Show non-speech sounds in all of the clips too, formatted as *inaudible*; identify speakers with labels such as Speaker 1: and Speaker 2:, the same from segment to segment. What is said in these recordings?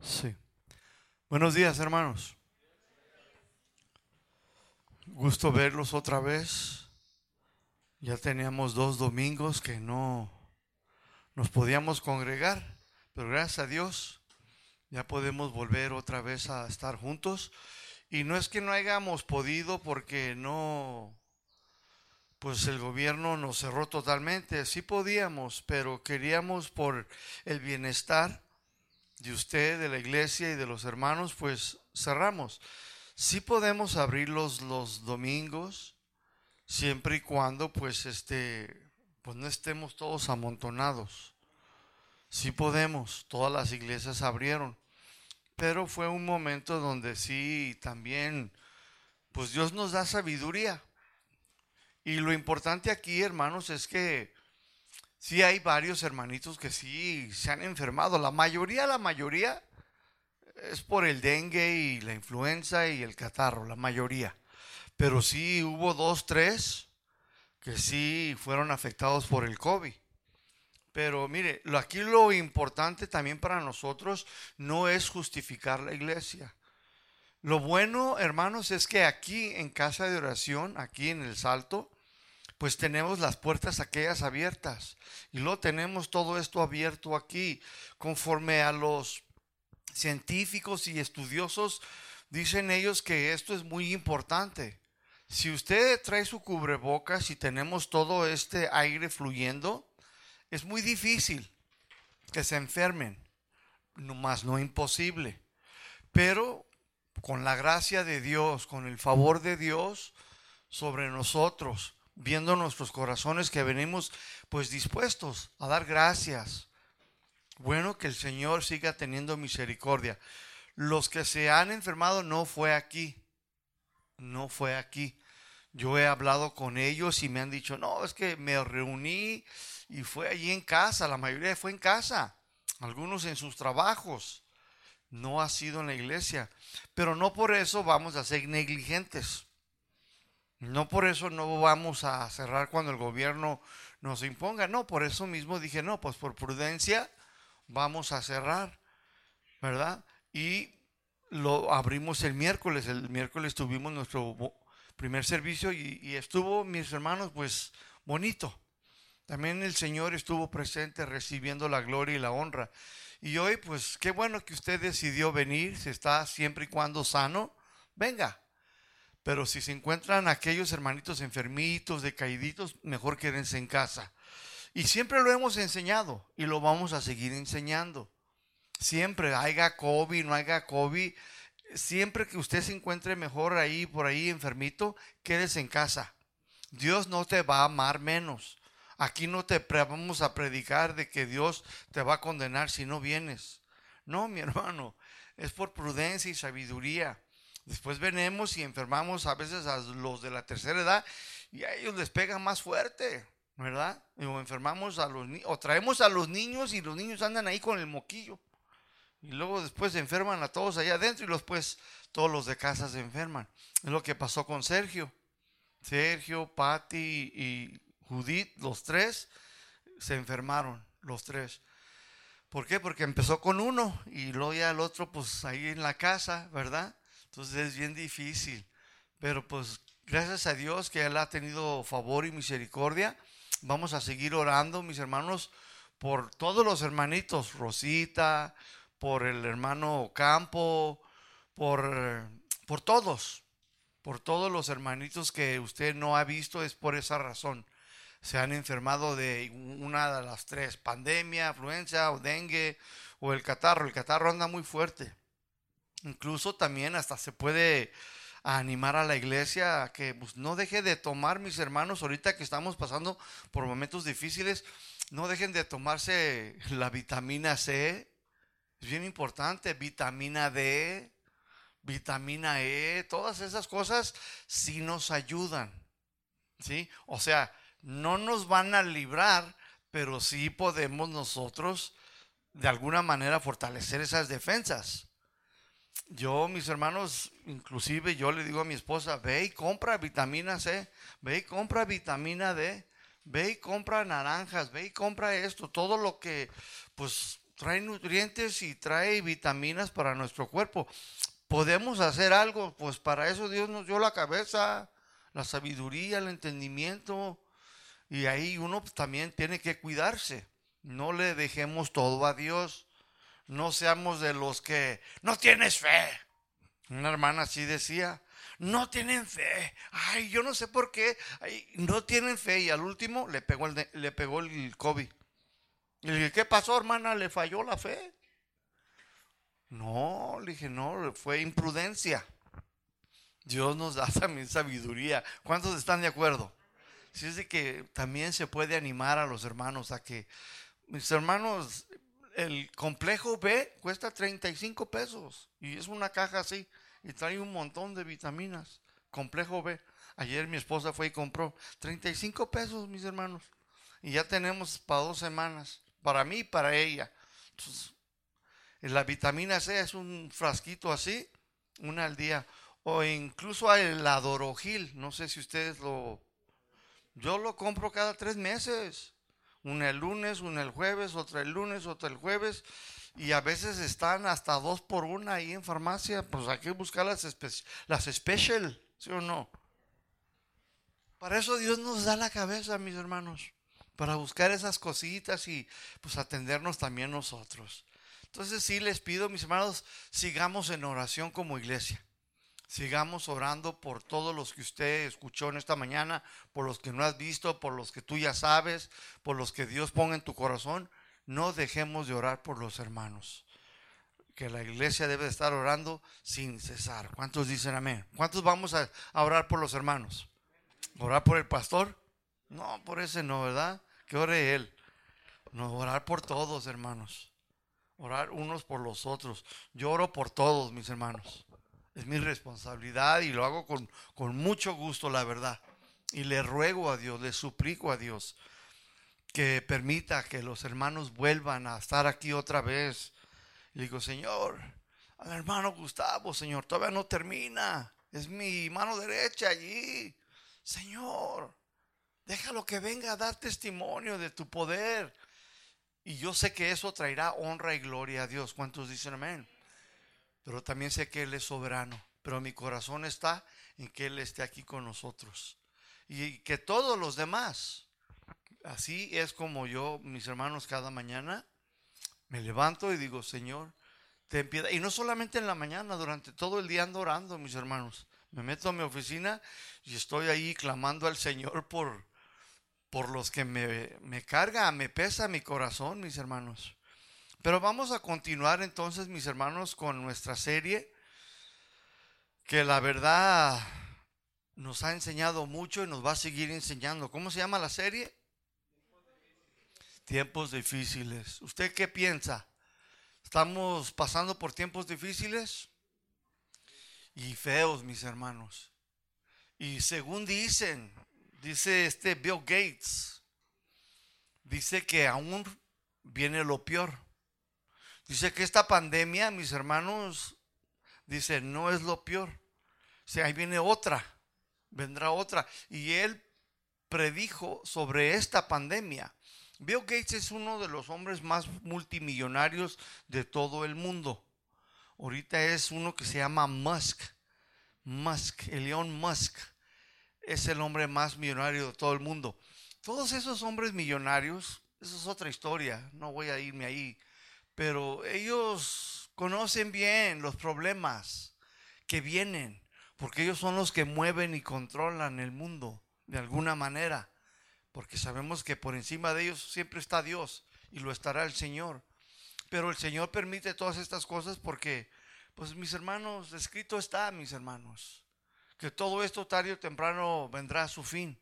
Speaker 1: Sí. Buenos días, hermanos. Gusto verlos otra vez. Ya teníamos dos domingos que no nos podíamos congregar, pero gracias a Dios ya podemos volver otra vez a estar juntos. Y no es que no hayamos podido porque no, pues el gobierno nos cerró totalmente. Sí podíamos, pero queríamos por el bienestar de usted, de la iglesia y de los hermanos, pues cerramos. Sí podemos abrirlos los domingos, siempre y cuando pues este, pues no estemos todos amontonados. Sí podemos, todas las iglesias abrieron, pero fue un momento donde sí también, pues Dios nos da sabiduría. Y lo importante aquí, hermanos, es que sí hay varios hermanitos que sí se han enfermado. La mayoría, la mayoría es por el dengue y la influenza y el catarro, la mayoría. Pero sí hubo dos, tres que sí fueron afectados por el COVID. Pero mire, aquí lo importante también para nosotros no es justificar la iglesia. Lo bueno, hermanos, es que aquí en casa de oración, aquí en el Salto, pues tenemos las puertas aquellas abiertas. Y luego tenemos todo esto abierto aquí, conforme a los científicos y estudiosos, dicen ellos que esto es muy importante. Si usted trae su cubrebocas y tenemos todo este aire fluyendo, es muy difícil que se enfermen, no más no imposible. Pero con la gracia de Dios, con el favor de Dios sobre nosotros, viendo nuestros corazones que venimos pues dispuestos a dar gracias. Bueno, que el Señor siga teniendo misericordia. Los que se han enfermado no fue aquí, no fue aquí. Yo he hablado con ellos y me han dicho, no, es que me reuní y fue allí en casa, la mayoría fue en casa, algunos en sus trabajos, no ha sido en la iglesia, pero no por eso vamos a ser negligentes. No por eso no vamos a cerrar cuando el gobierno nos imponga. No, por eso mismo dije, no, pues por prudencia vamos a cerrar, ¿verdad? Y lo abrimos el miércoles. El miércoles tuvimos nuestro primer servicio y, estuvo, mis hermanos, pues bonito. También el Señor estuvo presente recibiendo la gloria y la honra. Y hoy, pues qué bueno que usted decidió venir, si está siempre y cuando sano, venga. Pero si se encuentran aquellos hermanitos enfermitos, decaíditos, mejor quédense en casa. Y siempre lo hemos enseñado y lo vamos a seguir enseñando. Siempre, haya COVID, no haya COVID, siempre que usted se encuentre mejor ahí, por ahí enfermito, quédese en casa. Dios no te va a amar menos. Aquí no te vamos a predicar de que Dios te va a condenar si no vienes. No, mi hermano, es por prudencia y sabiduría. Después venemos y enfermamos a veces a los de la tercera edad y a ellos les pega más fuerte, ¿verdad? O enfermamos a los o traemos a los niños y los niños andan ahí con el moquillo. Y luego después se enferman a todos allá adentro y después todos los de casa se enferman. Es lo que pasó con Sergio. Sergio, Patti y Judith, los tres, se enfermaron, los tres. ¿Por qué? Porque empezó con uno y luego ya el otro, pues ahí en la casa, ¿verdad? Entonces es bien difícil. Pero pues gracias a Dios que Él ha tenido favor y misericordia. Vamos a seguir orando, mis hermanos, por todos los hermanitos, Rosita, por el hermano Campo, por, por todos, por todos los hermanitos que usted no ha visto, es por esa razón. Se han enfermado de una de las tres, pandemia, afluencia o dengue o el catarro. El catarro anda muy fuerte. Incluso también hasta se puede animar a la iglesia a que pues, no deje de tomar, mis hermanos, ahorita que estamos pasando por momentos difíciles, no dejen de tomarse *laughs* la vitamina C, es bien importante, vitamina D, vitamina E, todas esas cosas sí nos ayudan, ¿sí? O sea, no nos van a librar, pero sí podemos nosotros de alguna manera fortalecer esas defensas. Yo, mis hermanos, inclusive yo le digo a mi esposa, ve y compra vitamina C, ve y compra vitamina D, ve y compra naranjas, ve y compra esto, todo lo que, pues, trae nutrientes y trae vitaminas para nuestro cuerpo. ¿Podemos hacer algo? Pues para eso Dios nos dio la cabeza, la sabiduría, el entendimiento. Y ahí uno también tiene que cuidarse. No le dejemos todo a Dios. No seamos de los que no tienes fe. Una hermana así decía, no tienen fe. Ay, yo no sé por qué. no tienen fe. Y al último le pegó el, le pegó el COVID. Y le dije, ¿qué pasó, hermana? ¿Le falló la fe? No, le dije, no, fue imprudencia. Dios nos da *laughs* también sabiduría. ¿Cuántos están de acuerdo? Si es de que también se puede animar a los hermanos a que, mis hermanos, el complejo B cuesta 35 pesos y es una caja así y trae un montón de vitaminas. Complejo B. Ayer mi esposa fue y compró 35 pesos, mis hermanos. Y ya tenemos para dos semanas, para mí y para ella. Entonces, la vitamina C es un frasquito así, una al día. O incluso el adorogil, no sé si ustedes lo... Yo lo compro cada tres meses. Una el lunes, una el jueves, otra el lunes, otra el jueves. Y a veces están hasta dos por una ahí en farmacia. Pues hay que buscar las, las special, ¿sí o no? Para eso Dios nos da la cabeza, mis hermanos. Para buscar esas cositas y pues atendernos también nosotros. Entonces sí les pido, mis hermanos, sigamos en oración como iglesia. Sigamos orando por todos los que usted escuchó en esta mañana, por los que no has visto, por los que tú ya sabes, por los que Dios ponga en tu corazón. No dejemos de orar por los hermanos. Que la iglesia debe estar orando sin cesar. ¿Cuántos dicen amén? ¿Cuántos vamos a, orar por los hermanos? ¿Orar por el pastor? No, por ese no, ¿verdad? Que ore él. No, orar por todos, hermanos. Orar unos por los otros. Yo oro por todos, mis hermanos. Es mi responsabilidad y lo hago con, con mucho gusto, la verdad. Y le ruego a Dios, le suplico a Dios que permita que los hermanos vuelvan a estar aquí otra vez. Le digo, Señor, al hermano Gustavo, Señor, todavía no termina. Es mi mano derecha allí. Señor, déjalo que venga a dar testimonio de tu poder. Y yo sé que eso traerá honra y gloria a Dios. ¿Cuántos dicen amén? Pero también sé que Él es soberano. Pero mi corazón está en que Él esté aquí con nosotros. Y que todos los demás, así es como yo, mis hermanos, cada mañana me levanto y digo, Señor, ten piedad. Y no solamente en la mañana, durante todo el día ando orando, mis hermanos. Me meto a mi oficina y estoy ahí clamando al Señor por, por los que me, me carga, me pesa mi corazón, mis hermanos. Pero vamos a continuar entonces, mis hermanos, con nuestra serie, que la verdad nos ha enseñado mucho y nos va a seguir enseñando. ¿Cómo se llama la serie? Tiempos difíciles. ¿Usted qué piensa? ¿Estamos pasando por tiempos difíciles? Y feos, mis hermanos. Y según dicen, dice este Bill Gates, dice que aún viene lo peor. Dice que esta pandemia, mis hermanos, dice, no es lo peor. O sea, ahí viene otra, vendrá otra. Y él predijo sobre esta pandemia. Bill Gates es uno de los hombres más multimillonarios de todo el mundo. Ahorita es uno que se llama Musk. Musk, Elon Musk es el hombre más millonario de todo el mundo. Todos esos hombres millonarios, eso es otra historia, no voy a irme ahí, pero ellos conocen bien los problemas que vienen, porque ellos son los que mueven y controlan el mundo de alguna manera, porque sabemos que por encima de ellos siempre está Dios y lo estará el Señor. Pero el Señor permite todas estas cosas porque, pues mis hermanos, escrito está, mis hermanos que todo esto tarde o temprano vendrá a su fin.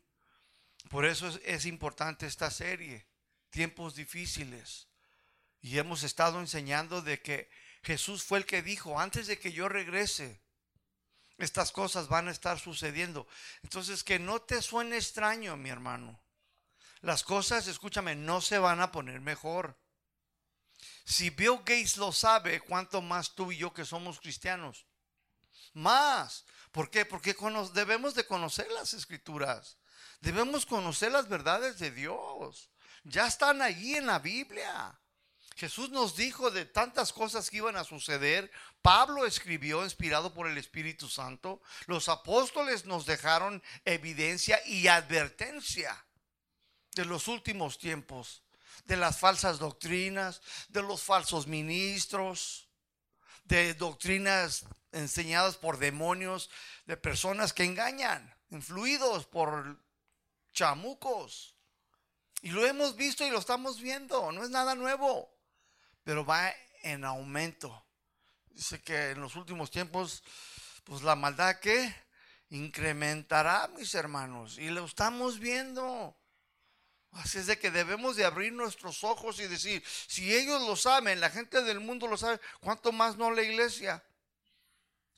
Speaker 1: Por eso es, importante esta serie, tiempos difíciles. Y hemos estado enseñando de que Jesús fue el que dijo, antes de que yo regrese, estas cosas van a estar sucediendo. Entonces, que no te suene extraño, mi hermano. Las cosas, escúchame, no se van a poner mejor. Si Bill Gates lo sabe, ¿cuánto más tú y yo que somos cristianos? Más. ¿Por qué? Porque debemos de conocer las escrituras. Debemos conocer las verdades de Dios. Ya están allí en la Biblia. Jesús nos dijo de tantas cosas que iban a suceder. Pablo escribió, inspirado por el Espíritu Santo. Los apóstoles nos dejaron evidencia y advertencia de los últimos tiempos, de las falsas doctrinas, de los falsos ministros, de doctrinas enseñadas por demonios, de personas que engañan, influidos por chamucos. Y lo hemos visto y lo estamos viendo, no es nada nuevo pero va en aumento. Dice que en los últimos tiempos, pues la maldad que incrementará, mis hermanos, y lo estamos viendo. Así es de que debemos de abrir nuestros ojos y decir, si ellos lo saben, la gente del mundo lo sabe, ¿cuánto más no la iglesia?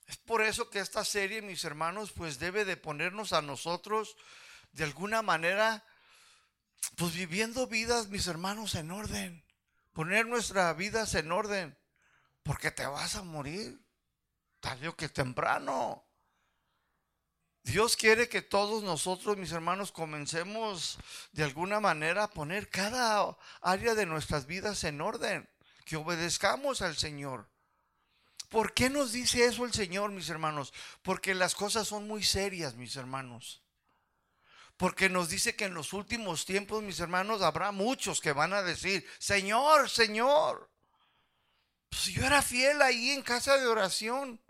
Speaker 1: Es por eso que esta serie, mis hermanos, pues debe de ponernos a nosotros de alguna manera, pues viviendo vidas, mis hermanos, en orden poner nuestras vidas en orden, porque te vas a morir tarde que temprano. Dios quiere que todos nosotros, mis hermanos, comencemos de alguna manera a poner cada área de nuestras vidas en orden, que obedezcamos al Señor. ¿Por qué nos dice eso el Señor, mis hermanos? Porque las cosas son muy serias, mis hermanos. Porque nos dice que en los últimos tiempos, mis hermanos, habrá muchos que van a decir, Señor, Señor. Pues yo era fiel ahí en casa de oración.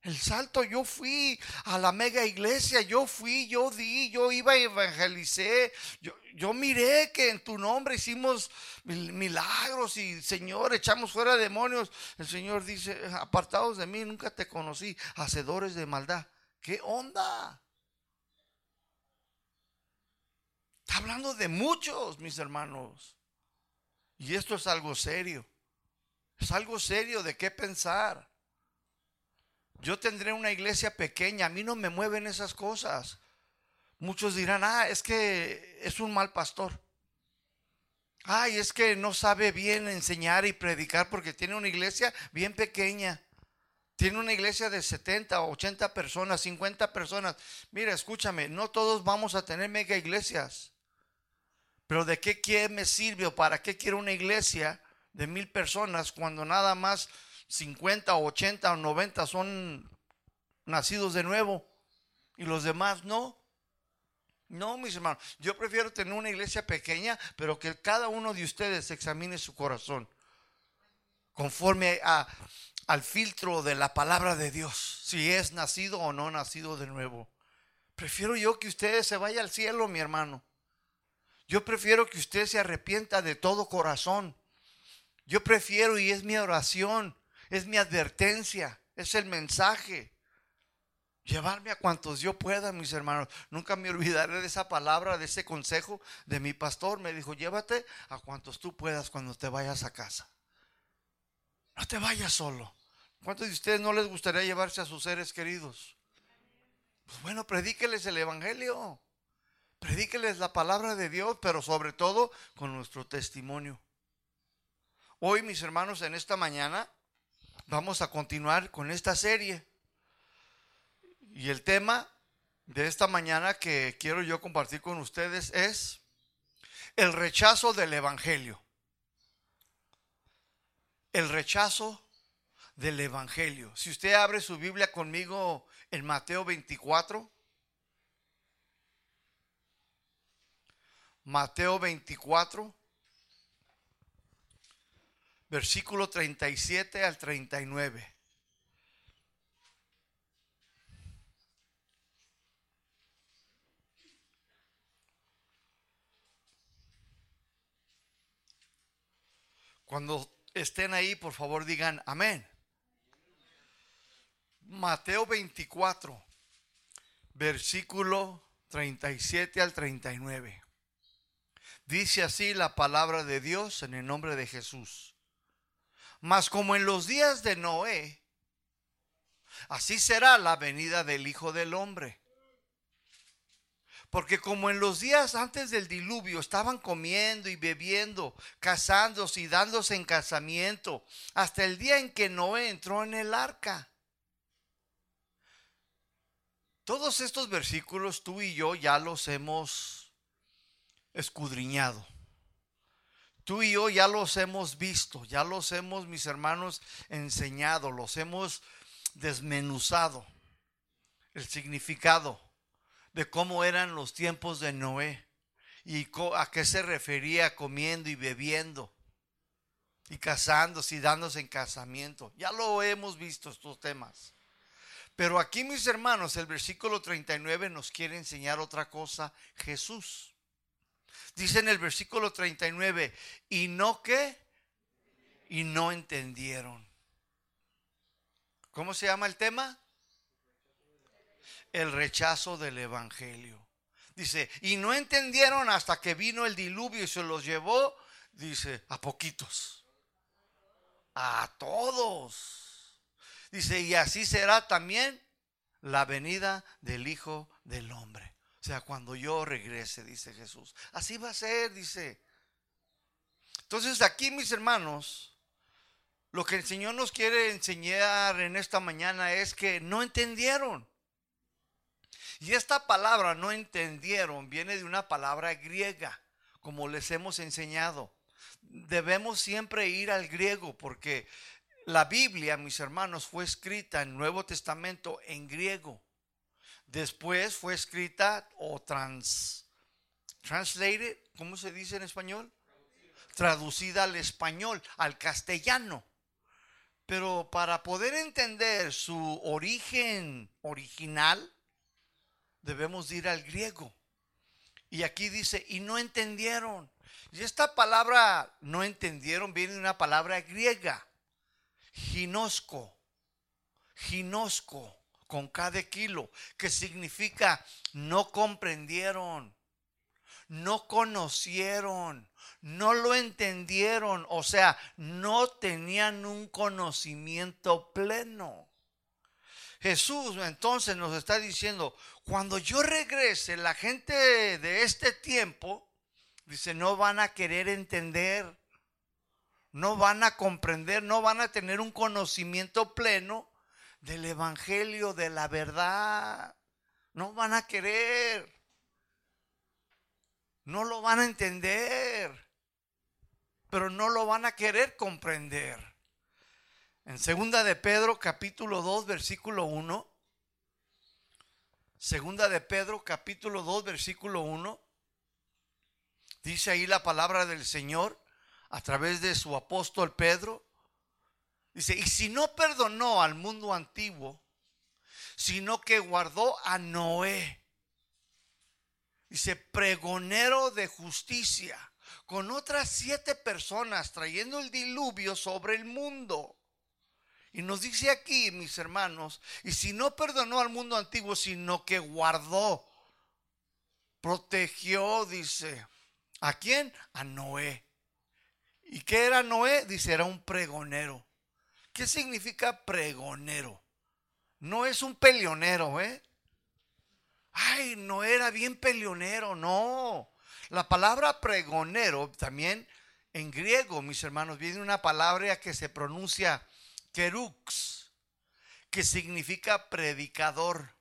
Speaker 1: El salto, yo fui a la mega iglesia, yo fui, yo di, yo iba y evangelicé. Yo, yo miré que en tu nombre hicimos milagros y Señor, echamos fuera demonios. El Señor dice, apartados de mí, nunca te conocí, hacedores de maldad. ¿Qué onda? Está hablando de muchos, mis hermanos. Y esto es algo serio. Es algo serio de qué pensar. Yo tendré una iglesia pequeña, a mí no me mueven esas cosas. Muchos dirán, ah, es que es un mal pastor. Ay, es que no sabe bien enseñar y predicar porque tiene una iglesia bien pequeña. Tiene una iglesia de 70, 80 personas, 50 personas. Mira, escúchame, no todos vamos a tener mega iglesias. Pero ¿de qué me sirve o para qué quiero una iglesia de mil personas cuando nada más 50 o 80 o 90 son nacidos de nuevo y los demás no? No, mis hermanos, yo prefiero tener una iglesia pequeña, pero que cada uno de ustedes examine su corazón conforme al filtro de la palabra de Dios, si es nacido o no nacido de nuevo. Prefiero yo que ustedes se vayan al cielo, mi hermano. Yo prefiero que usted se arrepienta de todo corazón. Yo prefiero, y es mi oración, es mi advertencia, es el mensaje. Llevarme a cuantos yo pueda, mis hermanos. Nunca me olvidaré de esa palabra, de ese consejo de mi pastor. Me dijo, llévate a cuantos tú puedas cuando te vayas a casa. No te vayas solo. ¿Cuántos de ustedes no les gustaría llevarse a sus seres queridos? Pues bueno, predíqueles el Evangelio. Predíqueles la palabra de Dios, pero sobre todo con nuestro testimonio. Hoy, mis hermanos, en esta mañana vamos a continuar con esta serie. Y el tema de esta mañana que quiero yo compartir con ustedes es el rechazo del Evangelio. El rechazo del Evangelio. Si usted abre su Biblia conmigo en Mateo 24, Mateo 24, versículo 37 al 39. Cuando estén ahí, por favor digan amén. Mateo 24, versículo 37 al 39. Dice así la palabra de Dios en el nombre de Jesús. Mas como en los días de Noé, así será la venida del Hijo del Hombre. Porque como en los días antes del diluvio estaban comiendo y bebiendo, casándose y dándose en casamiento, hasta el día en que Noé entró en el arca. Todos estos versículos tú y yo ya los hemos escudriñado. Tú y yo ya los hemos visto, ya los hemos, mis hermanos, enseñado, los hemos desmenuzado. El significado de cómo eran los tiempos de Noé y a qué se refería comiendo y bebiendo y casándose y dándose en casamiento. Ya lo hemos visto estos temas. Pero aquí, mis hermanos, el versículo 39 nos quiere enseñar otra cosa, Jesús. Dice en el versículo 39, y no que, y no entendieron. ¿Cómo se llama el tema? El rechazo del Evangelio. Dice, y no entendieron hasta que vino el diluvio y se los llevó, dice, a poquitos. A todos. Dice, y así será también la venida del Hijo del Hombre. Sea, cuando yo regrese, dice Jesús. Así va a ser, dice. Entonces aquí, mis hermanos, lo que el Señor nos quiere enseñar en esta mañana es que no entendieron. Y esta palabra no entendieron viene de una palabra griega, como les hemos enseñado. Debemos siempre ir al griego porque la Biblia, mis hermanos, fue escrita en Nuevo Testamento en griego. Después fue escrita o trans, translated, ¿cómo se dice en español? Traducida al español, al castellano. Pero para poder entender su origen original, debemos ir al griego. Y aquí dice, y no entendieron. Y esta palabra no entendieron viene de una palabra griega ginosco, ginosco con cada kilo, que significa no comprendieron, no conocieron, no lo entendieron, o sea, no tenían un conocimiento pleno. Jesús entonces nos está diciendo, cuando yo regrese, la gente de este tiempo, dice, no van a querer entender no van a comprender, no van a tener un conocimiento pleno del Evangelio, de la verdad. No van a querer. No lo van a entender. Pero no lo van a querer comprender. En segunda de Pedro capítulo 2 versículo 1. Segunda de Pedro capítulo 2 versículo 1. Dice ahí la palabra del Señor a través de su apóstol Pedro. Dice, y si no perdonó al mundo antiguo, sino que guardó a Noé. Dice, pregonero de justicia, con otras siete personas trayendo el diluvio sobre el mundo. Y nos dice aquí, mis hermanos, y si no perdonó al mundo antiguo, sino que guardó, protegió, dice, ¿a quién? A Noé. ¿Y qué era Noé? Dice, era un pregonero. ¿Qué significa pregonero? No es un peleonero, ¿eh? Ay, no era bien peleonero, no. La palabra pregonero también en griego, mis hermanos, viene una palabra que se pronuncia kerux, que significa predicador,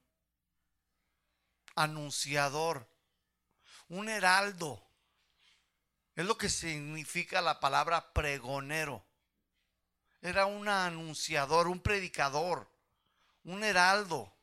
Speaker 1: anunciador, un heraldo. Es lo que significa la palabra pregonero. Era un anunciador, un predicador, un heraldo.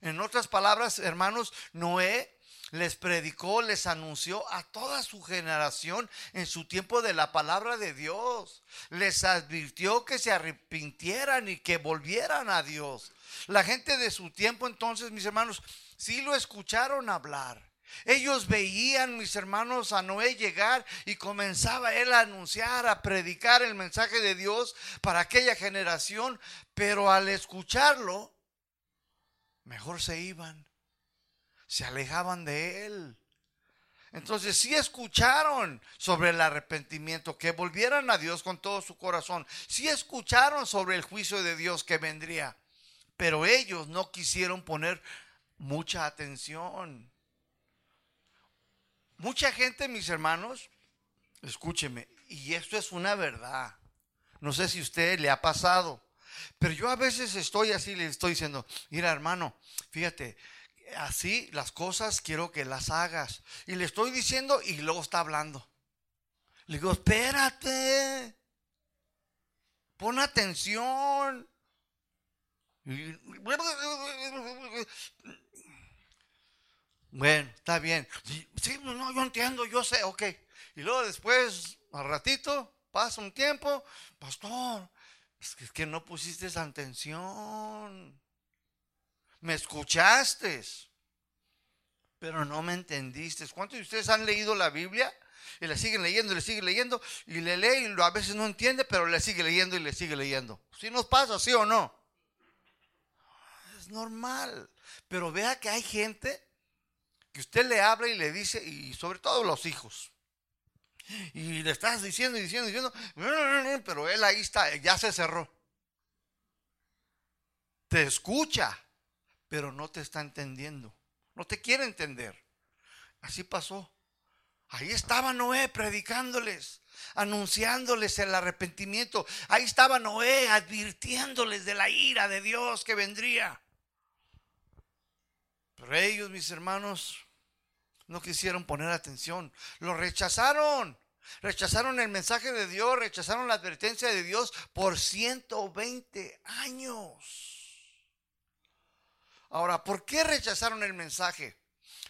Speaker 1: En otras palabras, hermanos, Noé les predicó, les anunció a toda su generación en su tiempo de la palabra de Dios. Les advirtió que se arrepintieran y que volvieran a Dios. La gente de su tiempo entonces, mis hermanos, sí lo escucharon hablar. Ellos veían, mis hermanos, a Noé llegar y comenzaba él a anunciar, a predicar el mensaje de Dios para aquella generación, pero al escucharlo, mejor se iban, se alejaban de él. Entonces sí escucharon sobre el arrepentimiento, que volvieran a Dios con todo su corazón. Sí escucharon sobre el juicio de Dios que vendría, pero ellos no quisieron poner mucha atención. Mucha gente, mis hermanos, escúcheme, y esto es una verdad. No sé si a usted le ha pasado, pero yo a veces estoy así, le estoy diciendo, mira hermano, fíjate, así las cosas quiero que las hagas. Y le estoy diciendo y luego está hablando. Le digo, espérate. Pon atención. Bueno, está bien. Sí, no, yo entiendo, yo sé, ok. Y luego después, al ratito, pasa un tiempo, pastor, es que no pusiste esa atención. Me escuchaste, pero no me entendiste. ¿Cuántos de ustedes han leído la Biblia? Y le siguen leyendo, y le siguen leyendo, y le lee, y a veces no entiende, pero le sigue leyendo y le sigue leyendo. Si nos pasa, sí o no? Es normal. Pero vea que hay gente que usted le habla y le dice, y sobre todo los hijos. Y le estás diciendo y diciendo y diciendo, pero él ahí está, ya se cerró. Te escucha, pero no te está entendiendo. No te quiere entender. Así pasó. Ahí estaba Noé predicándoles, anunciándoles el arrepentimiento. Ahí estaba Noé advirtiéndoles de la ira de Dios que vendría. Pero ellos, mis hermanos, no quisieron poner atención. Lo rechazaron. Rechazaron el mensaje de Dios, rechazaron la advertencia de Dios por 120 años. Ahora, ¿por qué rechazaron el mensaje?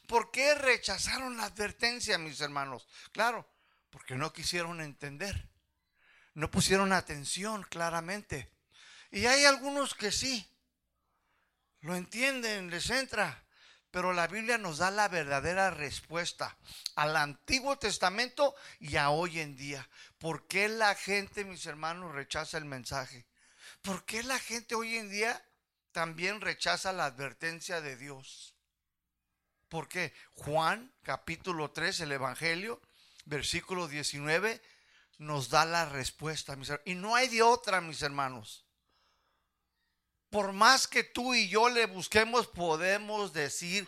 Speaker 1: ¿Por qué rechazaron la advertencia, mis hermanos? Claro, porque no quisieron entender. No pusieron atención claramente. Y hay algunos que sí, lo entienden, les entra. Pero la Biblia nos da la verdadera respuesta al Antiguo Testamento y a hoy en día. ¿Por qué la gente, mis hermanos, rechaza el mensaje? ¿Por qué la gente hoy en día también rechaza la advertencia de Dios? ¿Por qué? Juan capítulo 3, el Evangelio, versículo 19, nos da la respuesta, mis hermanos. Y no hay de otra, mis hermanos por más que tú y yo le busquemos, podemos decir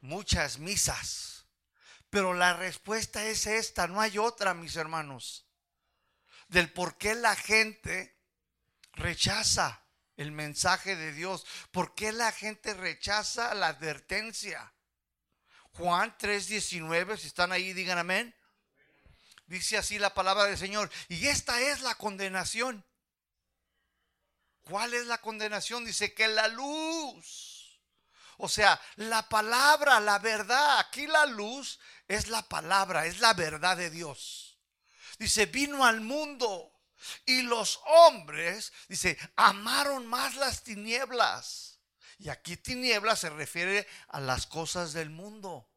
Speaker 1: muchas misas. Pero la respuesta es esta, no hay otra, mis hermanos. Del por qué la gente rechaza el mensaje de Dios. ¿Por qué la gente rechaza la advertencia? Juan 3:19, si están ahí, digan amén. Dice así la palabra del Señor. Y esta es la condenación ¿Cuál es la condenación? Dice que la luz, o sea, la palabra, la verdad, aquí la luz es la palabra, es la verdad de Dios. Dice, vino al mundo y los hombres, dice, amaron más las tinieblas. Y aquí tinieblas se refiere a las cosas del mundo.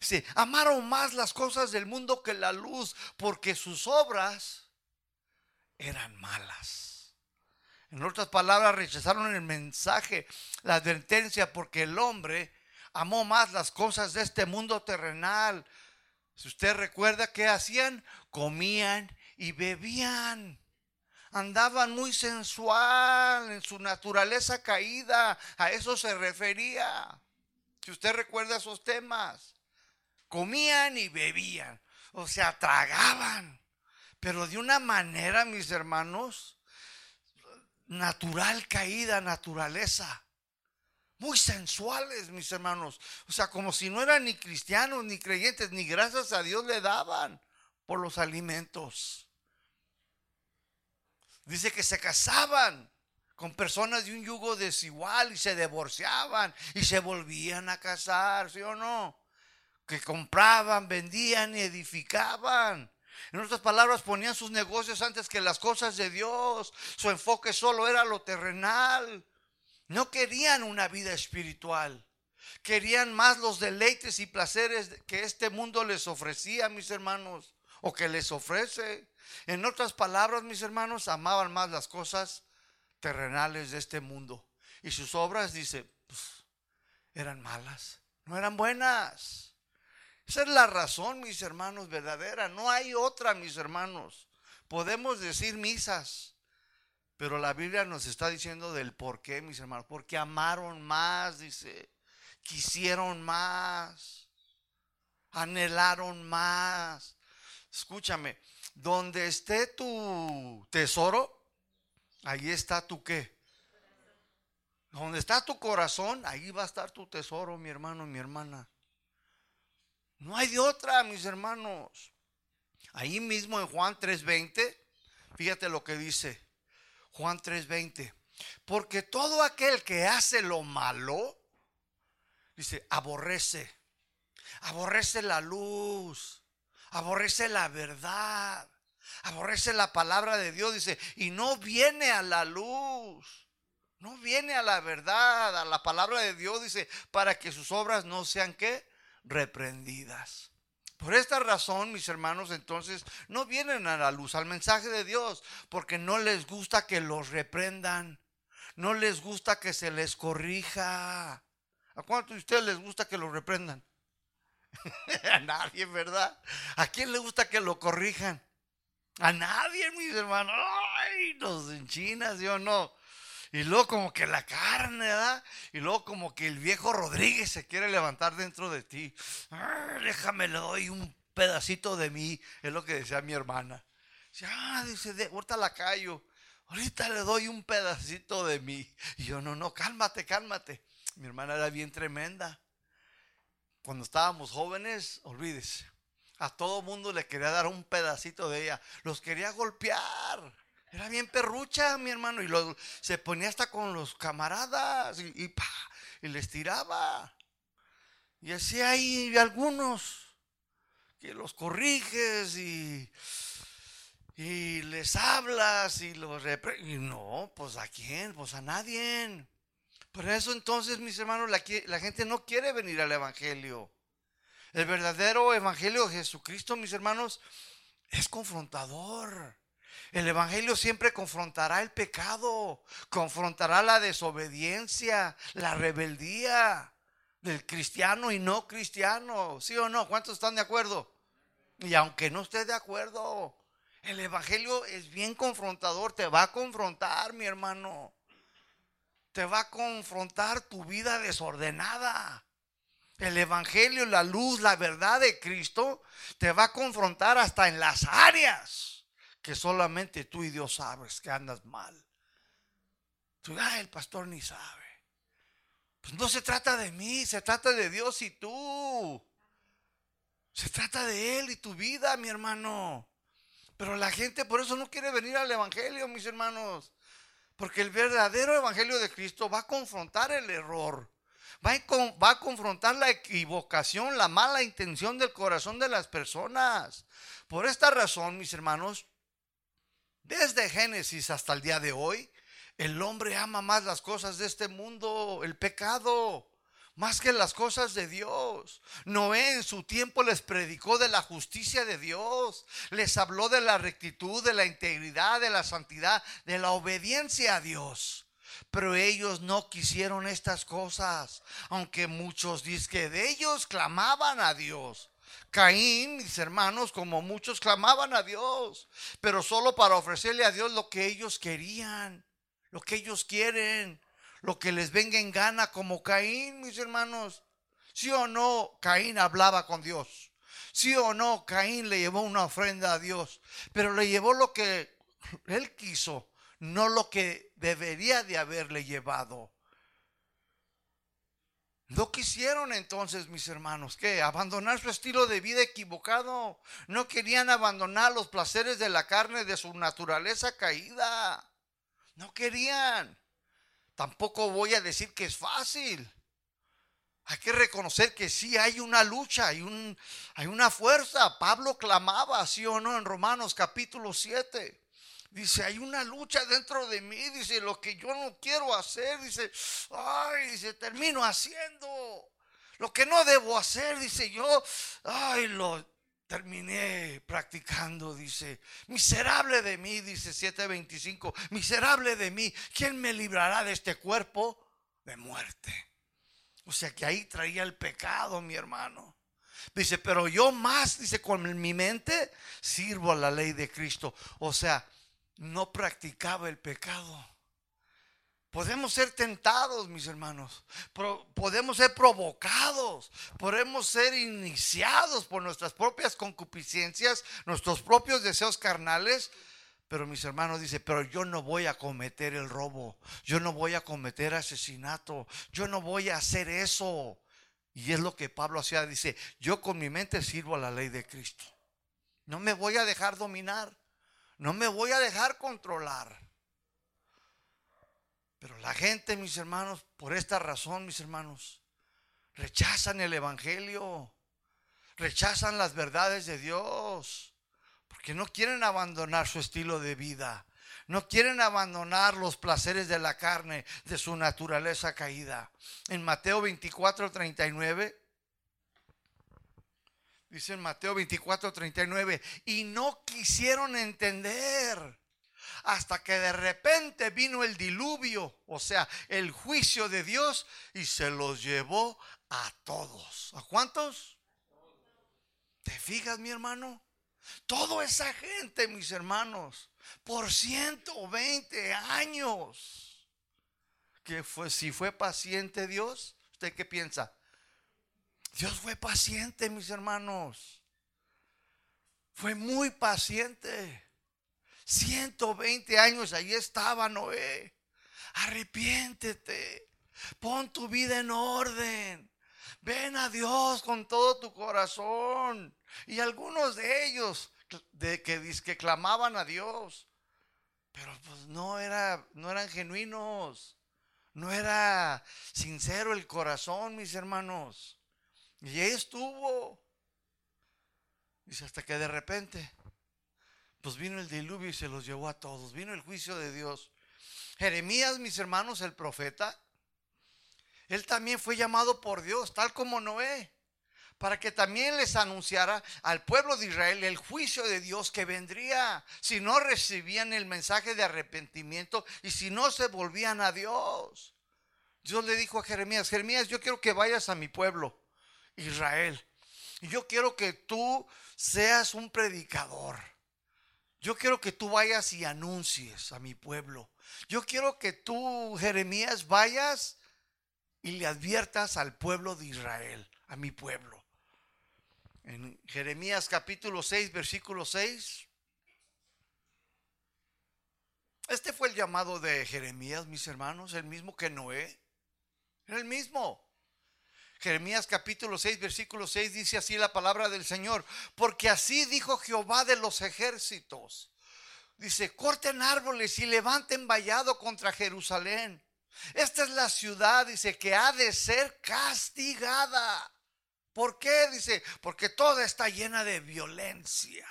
Speaker 1: Dice, amaron más las cosas del mundo que la luz, porque sus obras eran malas. En otras palabras, rechazaron el mensaje, la advertencia, porque el hombre amó más las cosas de este mundo terrenal. Si usted recuerda qué hacían, comían y bebían. Andaban muy sensual en su naturaleza caída. A eso se refería. Si usted recuerda esos temas, comían y bebían. O sea, tragaban. Pero de una manera, mis hermanos, natural caída, naturaleza. Muy sensuales, mis hermanos. O sea, como si no eran ni cristianos, ni creyentes, ni gracias a Dios le daban por los alimentos. Dice que se casaban con personas de un yugo desigual y se divorciaban y se volvían a casar, ¿sí o no? Que compraban, vendían y edificaban. En otras palabras, ponían sus negocios antes que las cosas de Dios. Su enfoque solo era lo terrenal. No querían una vida espiritual. Querían más los deleites y placeres que este mundo les ofrecía, mis hermanos, o que les ofrece. En otras palabras, mis hermanos, amaban más las cosas terrenales de este mundo. Y sus obras, dice, pues, eran malas, no eran buenas. Esa es la razón, mis hermanos, verdadera. No hay otra, mis hermanos. Podemos decir misas, pero la Biblia nos está diciendo del por qué, mis hermanos. Porque amaron más, dice. Quisieron más. Anhelaron más. Escúchame, donde esté tu tesoro, ahí está tu qué. Donde está tu corazón, ahí va a estar tu tesoro, mi hermano, mi hermana. No hay de otra, mis hermanos. Ahí mismo en Juan 3:20, fíjate lo que dice Juan 3:20. Porque todo aquel que hace lo malo, dice, aborrece, aborrece la luz, aborrece la verdad, aborrece la palabra de Dios, dice, y no viene a la luz. No viene a la verdad, a la palabra de Dios, dice, para que sus obras no sean qué? Reprendidas. Por esta razón, mis hermanos, entonces no vienen a la luz, al mensaje de Dios, porque no les gusta que los reprendan, no les gusta que se les corrija. ¿A cuántos de ustedes les gusta que los reprendan? *laughs* a nadie, ¿verdad? ¿A quién le gusta que lo corrijan? A nadie, mis hermanos. Ay, nos enchinas, yo no. Y luego como que la carne, ¿verdad? Y luego como que el viejo Rodríguez se quiere levantar dentro de ti. déjame, le doy un pedacito de mí, es lo que decía mi hermana. Ya, dice, ahorita la callo. Ahorita le doy un pedacito de mí. Y yo, no, no, cálmate, cálmate. Mi hermana era bien tremenda. Cuando estábamos jóvenes, olvídese. A todo mundo le quería dar un pedacito de ella. Los quería golpear. Era bien perrucha, mi hermano. Y lo, se ponía hasta con los camaradas y, y, y les tiraba. Y así hay algunos que los corriges y, y les hablas y los y no, pues a quién, pues a nadie. Por eso entonces, mis hermanos, la, la gente no quiere venir al Evangelio. El verdadero Evangelio de Jesucristo, mis hermanos, es confrontador. El Evangelio siempre confrontará el pecado, confrontará la desobediencia, la rebeldía del cristiano y no cristiano. ¿Sí o no? ¿Cuántos están de acuerdo? Y aunque no esté de acuerdo, el Evangelio es bien confrontador, te va a confrontar, mi hermano. Te va a confrontar tu vida desordenada. El Evangelio, la luz, la verdad de Cristo te va a confrontar hasta en las áreas que solamente tú y Dios sabes que andas mal. Tú, el pastor ni sabe. Pues no se trata de mí, se trata de Dios y tú. Se trata de Él y tu vida, mi hermano. Pero la gente por eso no quiere venir al Evangelio, mis hermanos. Porque el verdadero Evangelio de Cristo va a confrontar el error. Va va a, confrontar la equivocación, la mala intención del corazón de las personas. Por esta razón, mis hermanos, desde Génesis hasta el día de hoy, el hombre ama más las cosas de este mundo, el pecado, más que las cosas de Dios. Noé en su tiempo les predicó de la justicia de Dios, les habló de la rectitud, de la integridad, de la santidad, de la obediencia a Dios. Pero ellos no quisieron estas cosas, aunque muchos dicen que de ellos clamaban a Dios. Caín, mis hermanos, como muchos clamaban a Dios, pero solo para ofrecerle a Dios lo que ellos querían, lo que ellos quieren, lo que les venga en gana, como Caín, mis hermanos. Sí o no, Caín hablaba con Dios. Sí o no, Caín le llevó una ofrenda a Dios, pero le llevó lo que él quiso, no lo que debería de haberle llevado. No quisieron entonces, mis hermanos, que abandonar su estilo de vida equivocado. No querían abandonar los placeres de la carne de su naturaleza caída. No querían. Tampoco voy a decir que es fácil. Hay que reconocer que sí hay una lucha, hay, un, hay una fuerza. Pablo clamaba, sí o no, en Romanos capítulo 7. Dice, hay una lucha dentro de mí, dice, lo que yo no quiero hacer, dice, ay, dice, termino haciendo. Lo que no debo hacer, dice yo, ay, lo terminé practicando, dice, miserable de mí, dice 725, miserable de mí, ¿quién me librará de este cuerpo de muerte? O sea que ahí traía el pecado, mi hermano. Dice, pero yo más, dice, con mi mente sirvo a la ley de Cristo. O sea, no practicaba el pecado. Podemos ser tentados, mis hermanos. podemos ser provocados. Podemos ser iniciados por nuestras propias concupiscencias, nuestros propios deseos carnales. Pero mis hermanos dice, pero yo no voy a cometer el robo. Yo no voy a cometer asesinato. Yo no voy a hacer eso. Y es lo que Pablo hacía. Dice, yo con mi mente sirvo a la ley de Cristo. No me voy a dejar dominar. No me voy a dejar controlar. Pero la gente, mis hermanos, por esta razón, mis hermanos, rechazan el Evangelio, rechazan las verdades de Dios, porque no quieren abandonar su estilo de vida, no quieren abandonar los placeres de la carne, de su naturaleza caída. En Mateo 24, 39, dice en Mateo 24, 39, y no quisieron entender hasta que de repente vino el diluvio, o sea, el juicio de Dios, y se los llevó a todos. ¿A cuántos? ¿Te fijas, mi hermano? Toda esa gente, mis hermanos, por 120 años. Que fue, si fue paciente Dios, ¿usted qué piensa? Dios fue paciente, mis hermanos. Fue muy paciente. 120 años ahí estaba Noé. Arrepiéntete. Pon tu vida en orden. Ven a Dios con todo tu corazón. Y algunos de ellos de que, que clamaban a Dios, pero pues no, era, no eran genuinos. No era sincero el corazón, mis hermanos. Y ahí estuvo. Dice, hasta que de repente, pues vino el diluvio y se los llevó a todos. Vino el juicio de Dios. Jeremías, mis hermanos, el profeta, él también fue llamado por Dios, tal como Noé, para que también les anunciara al pueblo de Israel el juicio de Dios que vendría si no recibían el mensaje de arrepentimiento y si no se volvían a Dios. Dios le dijo a Jeremías, Jeremías, yo quiero que vayas a mi pueblo, Israel. Y yo quiero que tú seas un predicador. Yo quiero que tú vayas y anuncies a mi pueblo. Yo quiero que tú, Jeremías, vayas y le adviertas al pueblo de Israel, a mi pueblo. En Jeremías capítulo 6, versículo 6. Este fue el llamado de Jeremías, mis hermanos, el mismo que Noé. El mismo. Jeremías capítulo 6, versículo 6 dice así la palabra del Señor, porque así dijo Jehová de los ejércitos. Dice, corten árboles y levanten vallado contra Jerusalén esta es la ciudad, dice, que ha de ser castigada. ¿Por qué? Dice, porque toda está llena de violencia.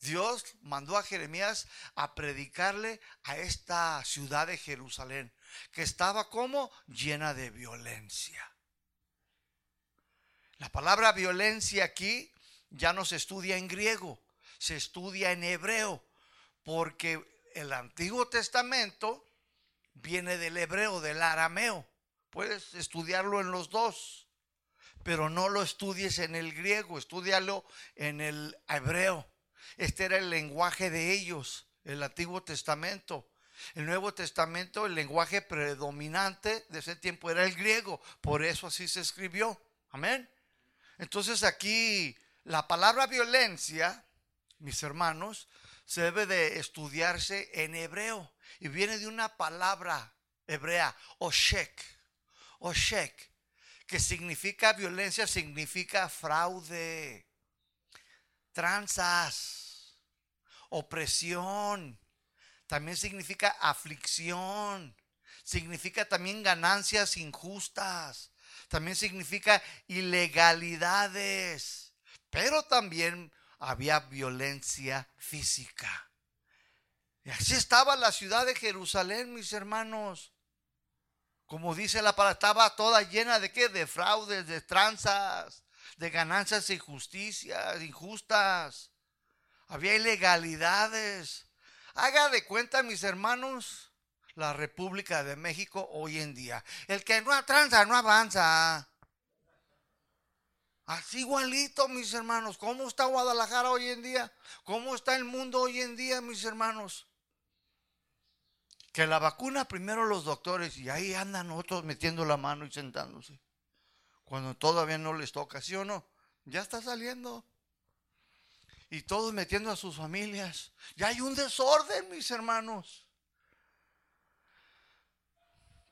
Speaker 1: Dios mandó a Jeremías a predicarle a esta ciudad de Jerusalén, que estaba como llena de violencia. La palabra violencia aquí ya no se estudia en griego, se estudia en hebreo, porque el Antiguo Testamento viene del hebreo, del arameo. Puedes estudiarlo en los dos, pero no lo estudies en el griego, estudialo en el hebreo. Este era el lenguaje de ellos, el Antiguo Testamento. El Nuevo Testamento, el lenguaje predominante de ese tiempo era el griego, por eso así se escribió. Amén. Entonces aquí la palabra violencia, mis hermanos, se debe de estudiarse en hebreo y viene de una palabra hebrea, oshek, oshek, que significa violencia, significa fraude, tranzas, opresión, también significa aflicción, significa también ganancias injustas, también significa ilegalidades, pero también había violencia física. Y así estaba la ciudad de Jerusalén, mis hermanos. Como dice la palabra, estaba toda llena de qué? De fraudes, de tranzas, de ganancias injusticias, injustas. Había ilegalidades. Haga de cuenta, mis hermanos, la República de México hoy en día. El que no tranza no avanza. Así igualito, mis hermanos. ¿Cómo está Guadalajara hoy en día? ¿Cómo está el mundo hoy en día, mis hermanos? Que la vacuna primero los doctores y ahí andan otros metiendo la mano y sentándose. Cuando todavía no les toca, ¿sí o no? Ya está saliendo. Y todos metiendo a sus familias. Ya hay un desorden, mis hermanos.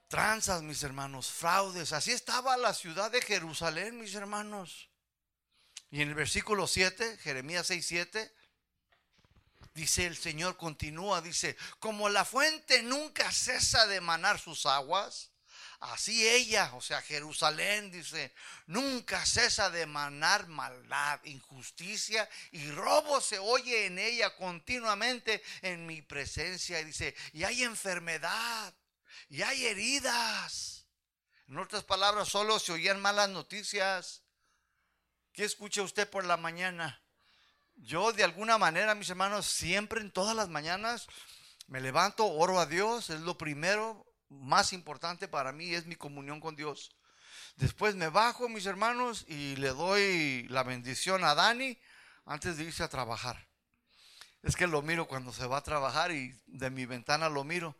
Speaker 1: Tranzas, mis hermanos, fraudes. Así estaba la ciudad de Jerusalén, mis hermanos. Y en el versículo 7, Jeremías 6, 7, dice el Señor, continúa, dice, como la fuente nunca cesa de manar sus aguas, así ella, o sea, Jerusalén, dice, nunca cesa de manar maldad, injusticia y robo se oye en ella continuamente en mi presencia. Y dice, y hay enfermedad, y hay heridas. En otras palabras, solo se oían malas noticias. ¿Qué escucha usted por la mañana? Yo de alguna manera, mis hermanos, siempre en todas las mañanas me levanto, oro a Dios, es lo primero, más importante para mí, es mi comunión con Dios. Después me bajo, mis hermanos, y le doy la bendición a Dani antes de irse a trabajar. Es que lo miro cuando se va a trabajar y de mi ventana lo miro.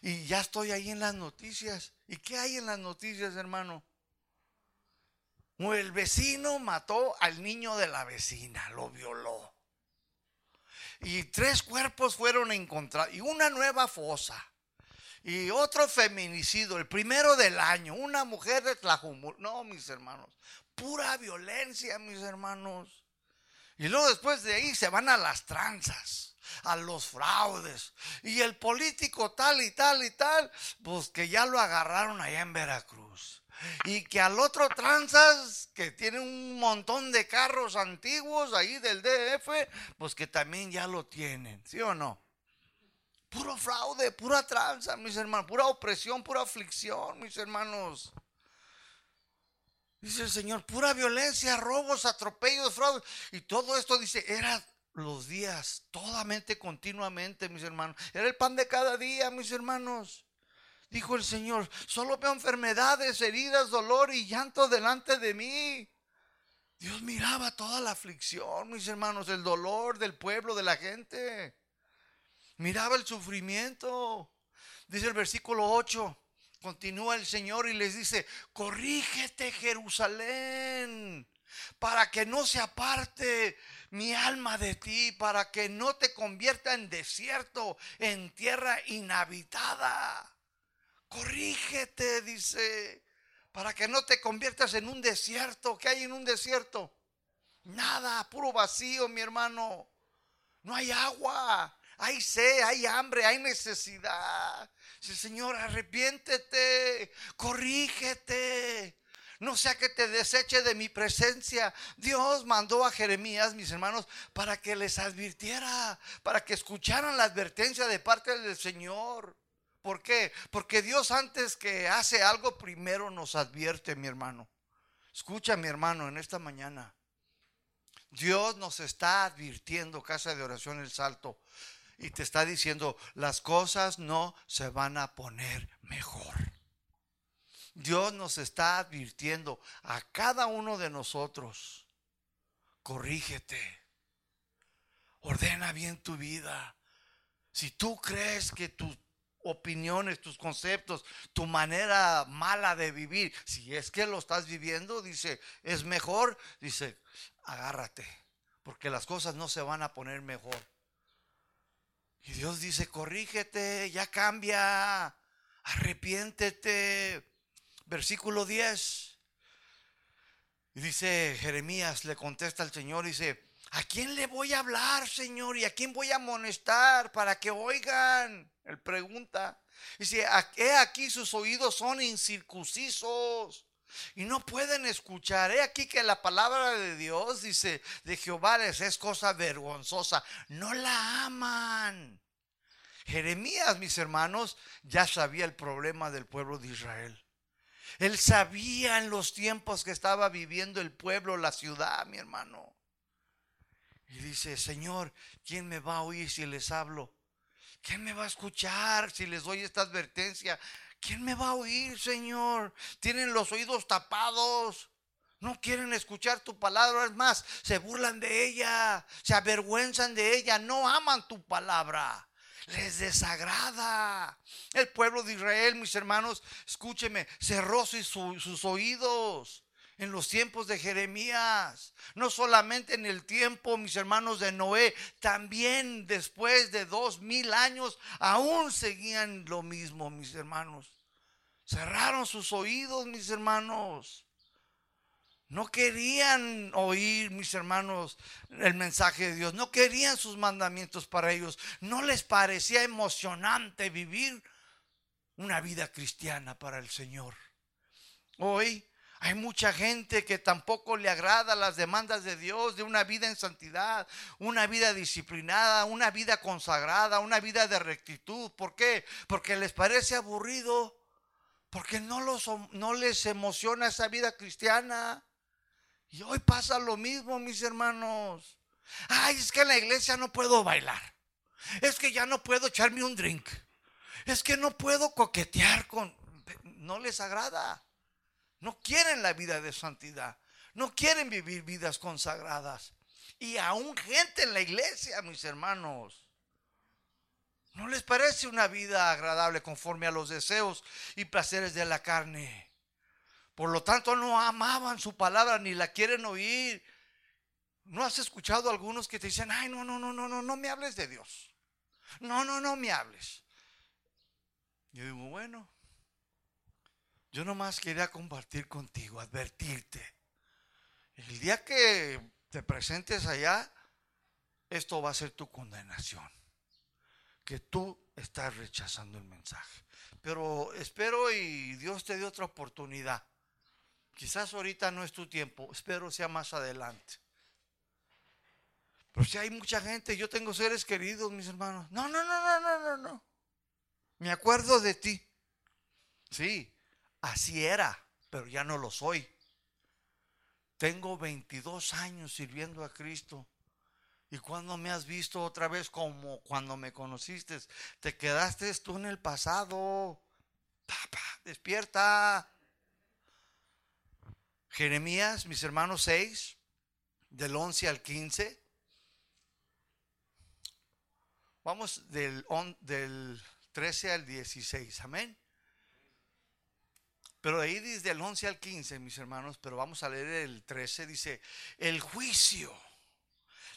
Speaker 1: Y ya estoy ahí en las noticias. ¿Y qué hay en las noticias, hermano? El vecino mató al niño de la vecina, lo violó. Y tres cuerpos fueron encontrados y una nueva fosa. Y otro feminicidio, el primero del año, una mujer de Tlajumul. No, mis hermanos, pura violencia, mis hermanos. Y luego después de ahí se van a las tranzas, a los fraudes. Y el político tal y tal y tal, pues que ya lo agarraron allá en Veracruz y que al otro tranzas que tiene un montón de carros antiguos ahí del DF, pues que también ya lo tienen, ¿sí o no? Puro fraude, pura tranza, mis hermanos, pura opresión, pura aflicción, mis hermanos. Dice el Señor, pura violencia, robos, atropellos, fraude. Y todo esto dice, era los días, todamente, continuamente, mis hermanos. Era el pan de cada día, mis hermanos. Dijo el Señor, solo veo enfermedades, heridas, dolor y llanto delante de mí. Dios miraba toda la aflicción, mis hermanos, el dolor del pueblo, de la gente. Miraba el sufrimiento. Dice el versículo 8, continúa el Señor y les dice, corrígete Jerusalén, para que no se aparte mi alma de ti, para que no te convierta en desierto, en tierra inhabitada. Corrígete, dice, para que no te conviertas en un desierto. ¿Qué hay en un desierto? Nada, puro vacío, mi hermano. No hay agua, hay sed, hay hambre, hay necesidad. Dice, Señor, arrepiéntete, corrígete. No sea que te deseche de mi presencia. Dios mandó a Jeremías, mis hermanos, para que les advirtiera, para que escucharan la advertencia de parte del Señor. ¿Por qué? Porque Dios antes que hace algo primero nos advierte, mi hermano. Escucha, mi hermano, en esta mañana. Dios nos está advirtiendo, casa de oración El Salto, y te está diciendo, las cosas no se van a poner mejor. Dios nos está advirtiendo a cada uno de nosotros, corrígete, ordena bien tu vida. Si tú crees que tu opiniones, tus conceptos, tu manera mala de vivir, si es que lo estás viviendo, dice, es mejor, dice, agárrate, porque las cosas no se van a poner mejor. Y Dios dice, corrígete, ya cambia, arrepiéntete. Versículo 10. Y dice Jeremías, le contesta al Señor, dice, ¿a quién le voy a hablar, Señor? ¿Y a quién voy a amonestar para que oigan? Él pregunta. Dice, he aquí sus oídos son incircuncisos y no pueden escuchar. He aquí que la palabra de Dios, dice, de Jehová les es cosa vergonzosa. No la aman. Jeremías, mis hermanos, ya sabía el problema del pueblo de Israel. Él sabía en los tiempos que estaba viviendo el pueblo, la ciudad, mi hermano. Y dice, Señor, ¿quién me va a oír si les hablo? ¿Quién me va a escuchar si les doy esta advertencia? ¿Quién me va a oír, Señor? Tienen los oídos tapados. No quieren escuchar tu palabra, es más, se burlan de ella, se avergüenzan de ella, no aman tu palabra, les desagrada. El pueblo de Israel, mis hermanos, escúcheme, cerró sus oídos en los tiempos de Jeremías, no solamente en el tiempo, mis hermanos, de Noé, también después de dos mil años, aún seguían lo mismo, mis hermanos. Cerraron sus oídos, mis hermanos. No querían oír, mis hermanos, el mensaje de Dios. No querían sus mandamientos para ellos. No les parecía emocionante vivir una vida cristiana para el Señor. Hoy hay mucha gente que tampoco le agrada las demandas de Dios de una vida en santidad, una vida disciplinada, una vida consagrada, una vida de rectitud. ¿Por qué? Porque les parece aburrido, porque no, les emociona esa vida cristiana. Y hoy pasa lo mismo, mis hermanos. Ay, es que en la iglesia no puedo bailar. Es que ya no puedo echarme un drink. Es que no puedo coquetear con... No les agrada. No quieren la vida de santidad. No quieren vivir vidas consagradas. Y aún gente en la iglesia, mis hermanos. ¿No les parece una vida agradable conforme a los deseos y placeres de la carne? Por lo tanto, no amaban su palabra ni la quieren oír. ¿No has escuchado a algunos que te dicen, ay, no, no, no, no, no, no me hables de Dios? No, no, no me hables. Yo digo, bueno, yo nomás quería compartir contigo, advertirte. El día que te presentes allá, esto va a ser tu condenación. Que tú estás rechazando el mensaje. Pero espero y Dios te dé otra oportunidad. Quizás ahorita no es tu tiempo, espero sea más adelante. Pero si hay mucha gente, yo tengo seres queridos, mis hermanos. No, no, no, no, no, no, no. Me acuerdo de ti. Sí, Así era, pero ya no lo soy. Tengo 22 años sirviendo a Cristo. ¿Y cuando me has visto otra vez como cuando me conociste? Te quedaste tú en el pasado. Despierta. Jeremías, mis hermanos 6, del 11 al 15. Vamos del, del 13 al 16. Amén. Pero ahí desde el 11 al 15, mis hermanos, pero vamos a leer el 13, dice, el juicio.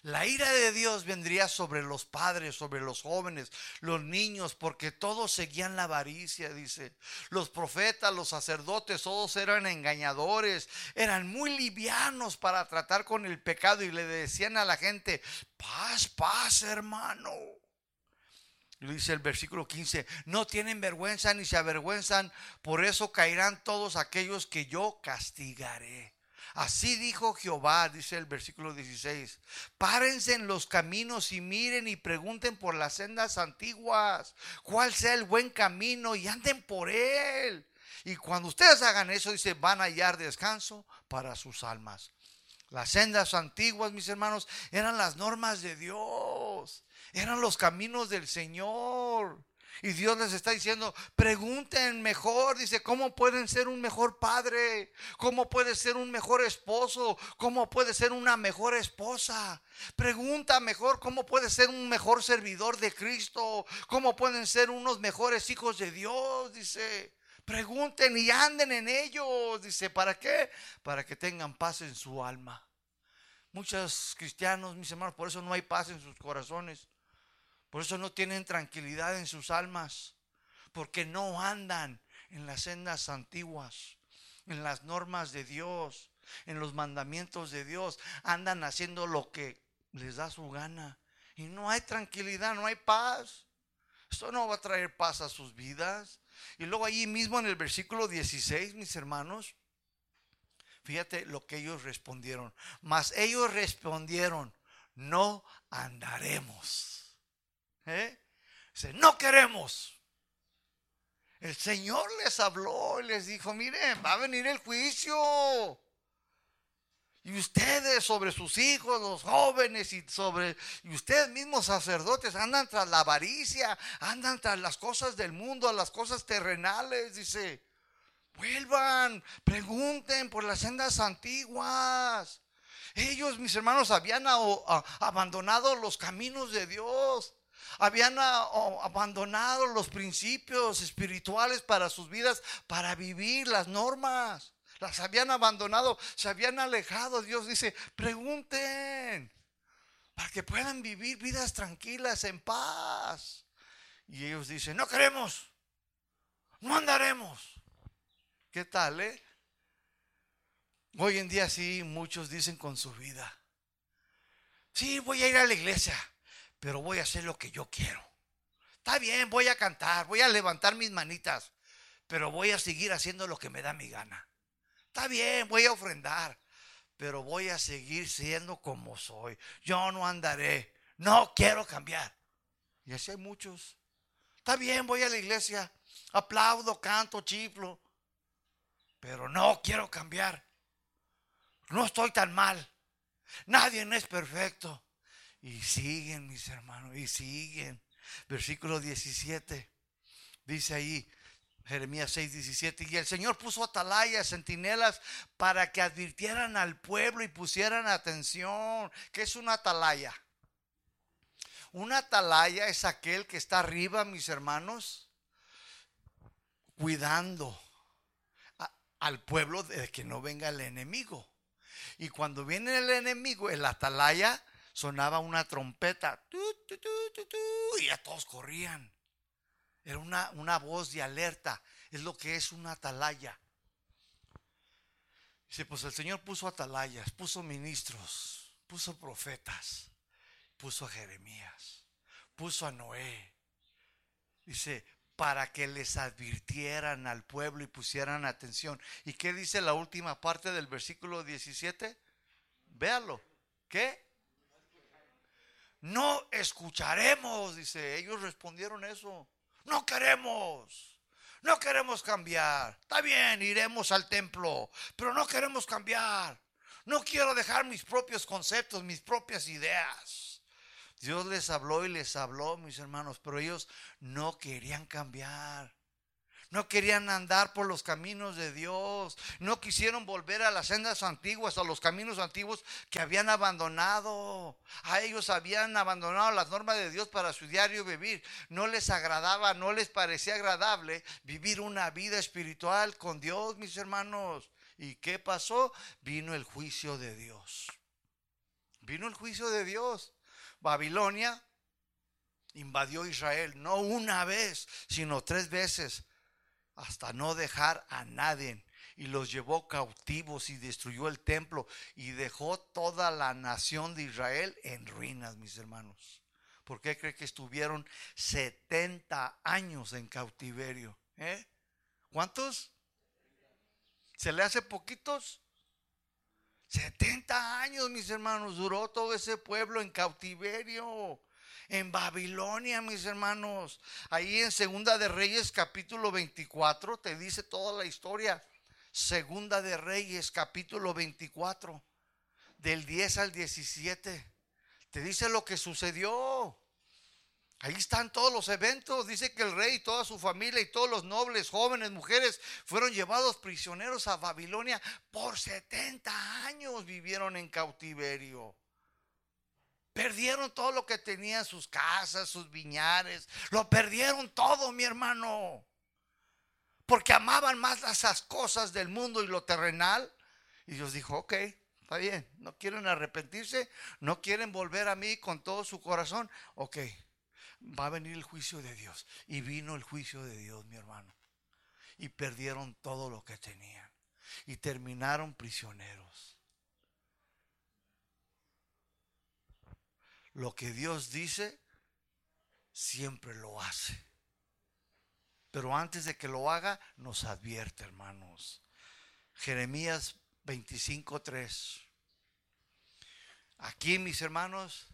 Speaker 1: La ira de Dios vendría sobre los padres, sobre los jóvenes, los niños, porque todos seguían la avaricia, dice. Los profetas, los sacerdotes, todos eran engañadores, eran muy livianos para tratar con el pecado y le decían a la gente, paz, paz, hermano. Dice el versículo 15, no tienen vergüenza ni se avergüenzan, por eso caerán todos aquellos que yo castigaré. Así dijo Jehová, dice el versículo 16, párense en los caminos y miren y pregunten por las sendas antiguas, cuál sea el buen camino y anden por él. Y cuando ustedes hagan eso, dice, van a hallar descanso para sus almas. Las sendas antiguas, mis hermanos, eran las normas de Dios. Eran los caminos del Señor. Y Dios les está diciendo, pregunten mejor, dice, ¿cómo pueden ser un mejor padre? ¿Cómo puede ser un mejor esposo? ¿Cómo puede ser una mejor esposa? Pregunta mejor, ¿cómo puede ser un mejor servidor de Cristo? ¿Cómo pueden ser unos mejores hijos de Dios? Dice, pregunten y anden en ellos. Dice, ¿para qué? Para que tengan paz en su alma. Muchos cristianos, mis hermanos, por eso no hay paz en sus corazones por eso no tienen tranquilidad en sus almas, porque no andan en las sendas antiguas, en las normas de Dios, en los mandamientos de Dios. Andan haciendo lo que les da su gana. Y no hay tranquilidad, no hay paz. Esto no va a traer paz a sus vidas. Y luego allí mismo en el versículo 16, mis hermanos, fíjate lo que ellos respondieron. Mas ellos respondieron, no andaremos ¿Eh? Dice, no queremos. El Señor les habló y les dijo, miren, va a venir el juicio. Y ustedes sobre sus hijos, los jóvenes y sobre y ustedes mismos sacerdotes andan tras la avaricia, andan tras las cosas del mundo, las cosas terrenales, dice. Vuelvan, pregunten por las sendas antiguas. Ellos, mis hermanos, habían abandonado los caminos de Dios habían ah, abandonado los principios espirituales para sus vidas, para vivir las normas. Las habían abandonado, se habían alejado. Dios dice, pregunten para que puedan vivir vidas tranquilas, en paz. Y ellos dicen, no queremos, no andaremos. ¿Qué tal, eh? Hoy en día sí, muchos dicen con su vida, sí, voy a ir a la iglesia, pero voy a hacer lo que yo quiero. Está bien, voy a cantar, voy a levantar mis manitas, pero voy a seguir haciendo lo que me da mi gana. Está bien, voy a ofrendar, pero voy a seguir siendo como soy. Yo no andaré, no quiero cambiar. Y así hay muchos. Está bien, voy a la iglesia, aplaudo, canto, chiflo, pero no quiero cambiar. No estoy tan mal. Nadie es perfecto. Y siguen, mis hermanos, y siguen. Versículo 17. Dice ahí, Jeremías 6, 17. Y el Señor puso atalayas, centinelas, para que advirtieran al pueblo y pusieran atención. ¿Qué es una atalaya? Una atalaya es aquel que está arriba, mis hermanos, cuidando al pueblo de que no venga el enemigo. Y cuando viene el enemigo, el atalaya sonaba una trompeta. y a todos corrían. Era una, una voz de alerta. Es lo que es una atalaya. Dice, pues el Señor puso atalayas, puso ministros, puso profetas, puso a Jeremías, puso a Noé. Dice, para que les advirtieran al pueblo y pusieran atención. ¿Y qué dice la última parte del versículo 17? Véalo. ¿Qué? No escucharemos, dice. Ellos respondieron eso. No queremos. No queremos cambiar. Está bien, iremos al templo, pero no queremos cambiar. No quiero dejar mis propios conceptos, mis propias ideas. Dios les habló y les habló, mis hermanos, pero ellos no querían cambiar. No querían andar por los caminos de Dios. No quisieron volver a las sendas antiguas, a los caminos antiguos que habían abandonado. A ellos habían abandonado las normas de Dios para su diario vivir. No les agradaba, no les parecía agradable vivir una vida espiritual con Dios, mis hermanos. ¿Y qué pasó? Vino el juicio de Dios. Vino el juicio de Dios. Babilonia invadió Israel, no una vez, sino tres veces hasta no dejar a nadie. Y los llevó cautivos y destruyó el templo y dejó toda la nación de Israel en ruinas, mis hermanos. ¿Por qué cree que estuvieron 70 años en cautiverio? ¿Eh? ¿Cuántos? ¿Se le hace poquitos? 70 años, mis hermanos, duró todo ese pueblo en cautiverio en Babilonia, mis hermanos. Ahí en Segunda de Reyes capítulo 24 te dice toda la historia. Segunda de Reyes capítulo 24, del 10 al 17. Te dice lo que sucedió. Ahí están todos los eventos. Dice que el rey toda su familia y todos los nobles, jóvenes, mujeres fueron llevados prisioneros a Babilonia. Por 70 años vivieron en cautiverio. Perdieron todo lo que tenían, sus casas, sus viñares. Lo perdieron todo, mi hermano. Porque amaban más esas cosas del mundo y lo terrenal. Y Dios dijo, ok, está bien. No quieren arrepentirse, no quieren volver a mí con todo su corazón. Ok, va a venir el juicio de Dios. Y vino el juicio de Dios, mi hermano. Y perdieron todo lo que tenían. Y terminaron prisioneros. Lo que Dios dice, siempre lo hace. Pero antes de que lo haga, nos advierte, hermanos. Jeremías 25:3. Aquí, mis hermanos,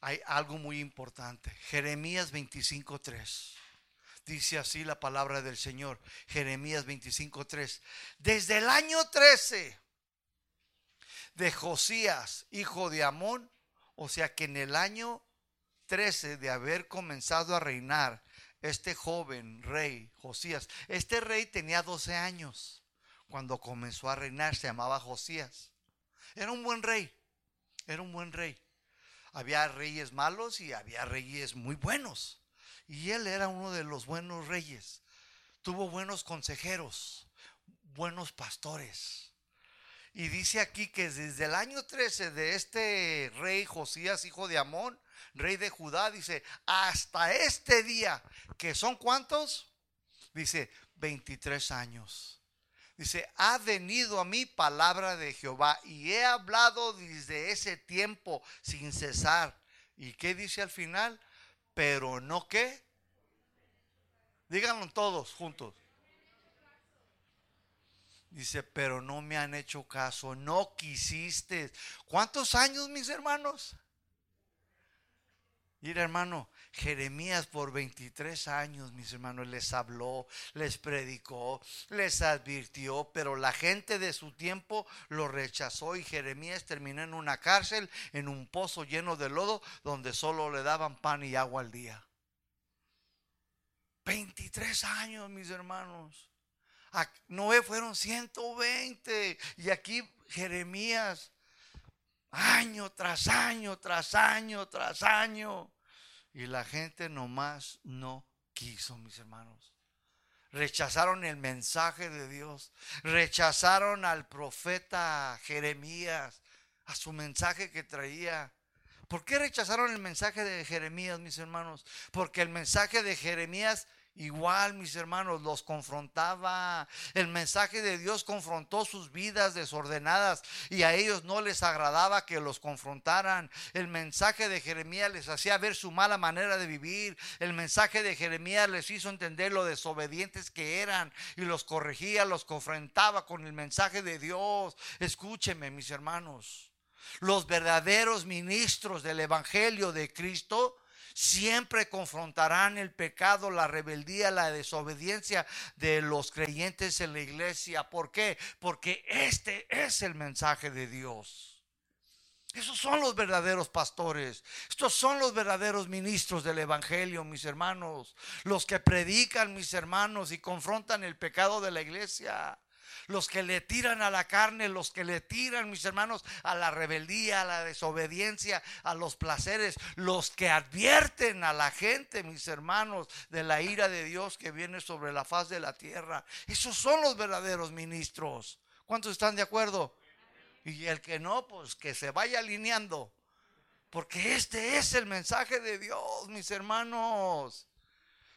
Speaker 1: hay algo muy importante. Jeremías 25:3. Dice así la palabra del Señor. Jeremías 25:3. Desde el año 13 de Josías, hijo de Amón, o sea que en el año 13 de haber comenzado a reinar este joven rey Josías, este rey tenía 12 años cuando comenzó a reinar, se llamaba Josías. Era un buen rey, era un buen rey. Había reyes malos y había reyes muy buenos. Y él era uno de los buenos reyes. Tuvo buenos consejeros, buenos pastores. Y dice aquí que desde el año 13 de este rey Josías, hijo de Amón, rey de Judá, dice, hasta este día, que son cuántos? Dice, 23 años. Dice, ha venido a mí palabra de Jehová y he hablado desde ese tiempo sin cesar. ¿Y qué dice al final? Pero no qué. Díganlo todos juntos. Dice, pero no me han hecho caso, no quisiste. ¿Cuántos años, mis hermanos? Mira, hermano, Jeremías por 23 años, mis hermanos, les habló, les predicó, les advirtió, pero la gente de su tiempo lo rechazó y Jeremías terminó en una cárcel, en un pozo lleno de lodo, donde solo le daban pan y agua al día. 23 años, mis hermanos. Noé fueron 120 y aquí Jeremías año tras año, tras año, tras año. Y la gente nomás no quiso, mis hermanos. Rechazaron el mensaje de Dios. Rechazaron al profeta Jeremías, a su mensaje que traía. ¿Por qué rechazaron el mensaje de Jeremías, mis hermanos? Porque el mensaje de Jeremías Igual, mis hermanos, los confrontaba. El mensaje de Dios confrontó sus vidas desordenadas y a ellos no les agradaba que los confrontaran. El mensaje de Jeremías les hacía ver su mala manera de vivir. El mensaje de Jeremías les hizo entender lo desobedientes que eran y los corregía, los confrontaba con el mensaje de Dios. Escúcheme, mis hermanos. Los verdaderos ministros del Evangelio de Cristo siempre confrontarán el pecado, la rebeldía, la desobediencia de los creyentes en la iglesia. ¿Por qué? Porque este es el mensaje de Dios. Esos son los verdaderos pastores. Estos son los verdaderos ministros del Evangelio, mis hermanos. Los que predican, mis hermanos, y confrontan el pecado de la iglesia los que le tiran a la carne, los que le tiran, mis hermanos, a la rebeldía, a la desobediencia, a los placeres, los que advierten a la gente, mis hermanos, de la ira de Dios que viene sobre la faz de la tierra. Esos son los verdaderos ministros. ¿Cuántos están de acuerdo? Y el que no, pues que se vaya alineando. Porque este es el mensaje de Dios, mis hermanos.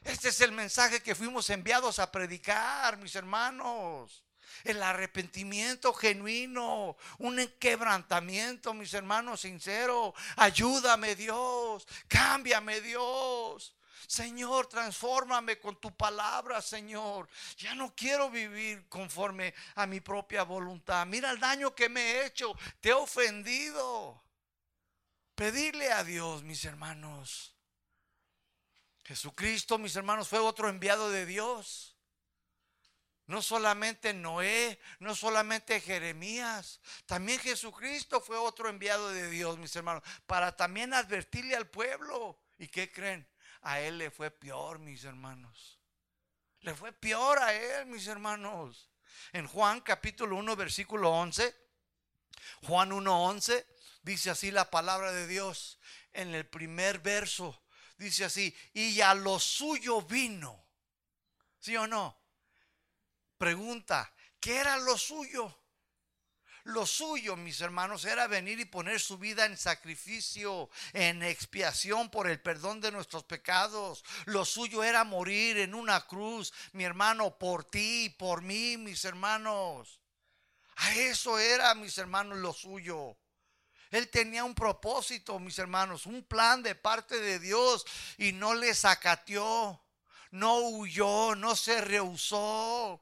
Speaker 1: Este es el mensaje que fuimos enviados a predicar, mis hermanos el arrepentimiento genuino, un quebrantamiento, mis hermanos, sincero. Ayúdame Dios, cámbiame Dios. Señor, transfórmame con tu palabra, Señor. Ya no quiero vivir conforme a mi propia voluntad. Mira el daño que me he hecho. Te he ofendido. Pedirle a Dios, mis hermanos. Jesucristo, mis hermanos, fue otro enviado de Dios. No solamente Noé, no solamente Jeremías, también Jesucristo fue otro enviado de Dios, mis hermanos, para también advertirle al pueblo. ¿Y qué creen? A él le fue peor, mis hermanos. Le fue peor a él, mis hermanos. En Juan capítulo 1, versículo 11, Juan 1, 11, dice así la palabra de Dios. En el primer verso dice así, y a lo suyo vino. ¿Sí o no? Pregunta, ¿qué era lo suyo? Lo suyo, mis hermanos, era venir y poner su vida en sacrificio, en expiación por el perdón de nuestros pecados. Lo suyo era morir en una cruz, mi hermano, por ti, por mí, mis hermanos. A eso era, mis hermanos, lo suyo. Él tenía un propósito, mis hermanos, un plan de parte de Dios y no le sacateó, no huyó, no se rehusó.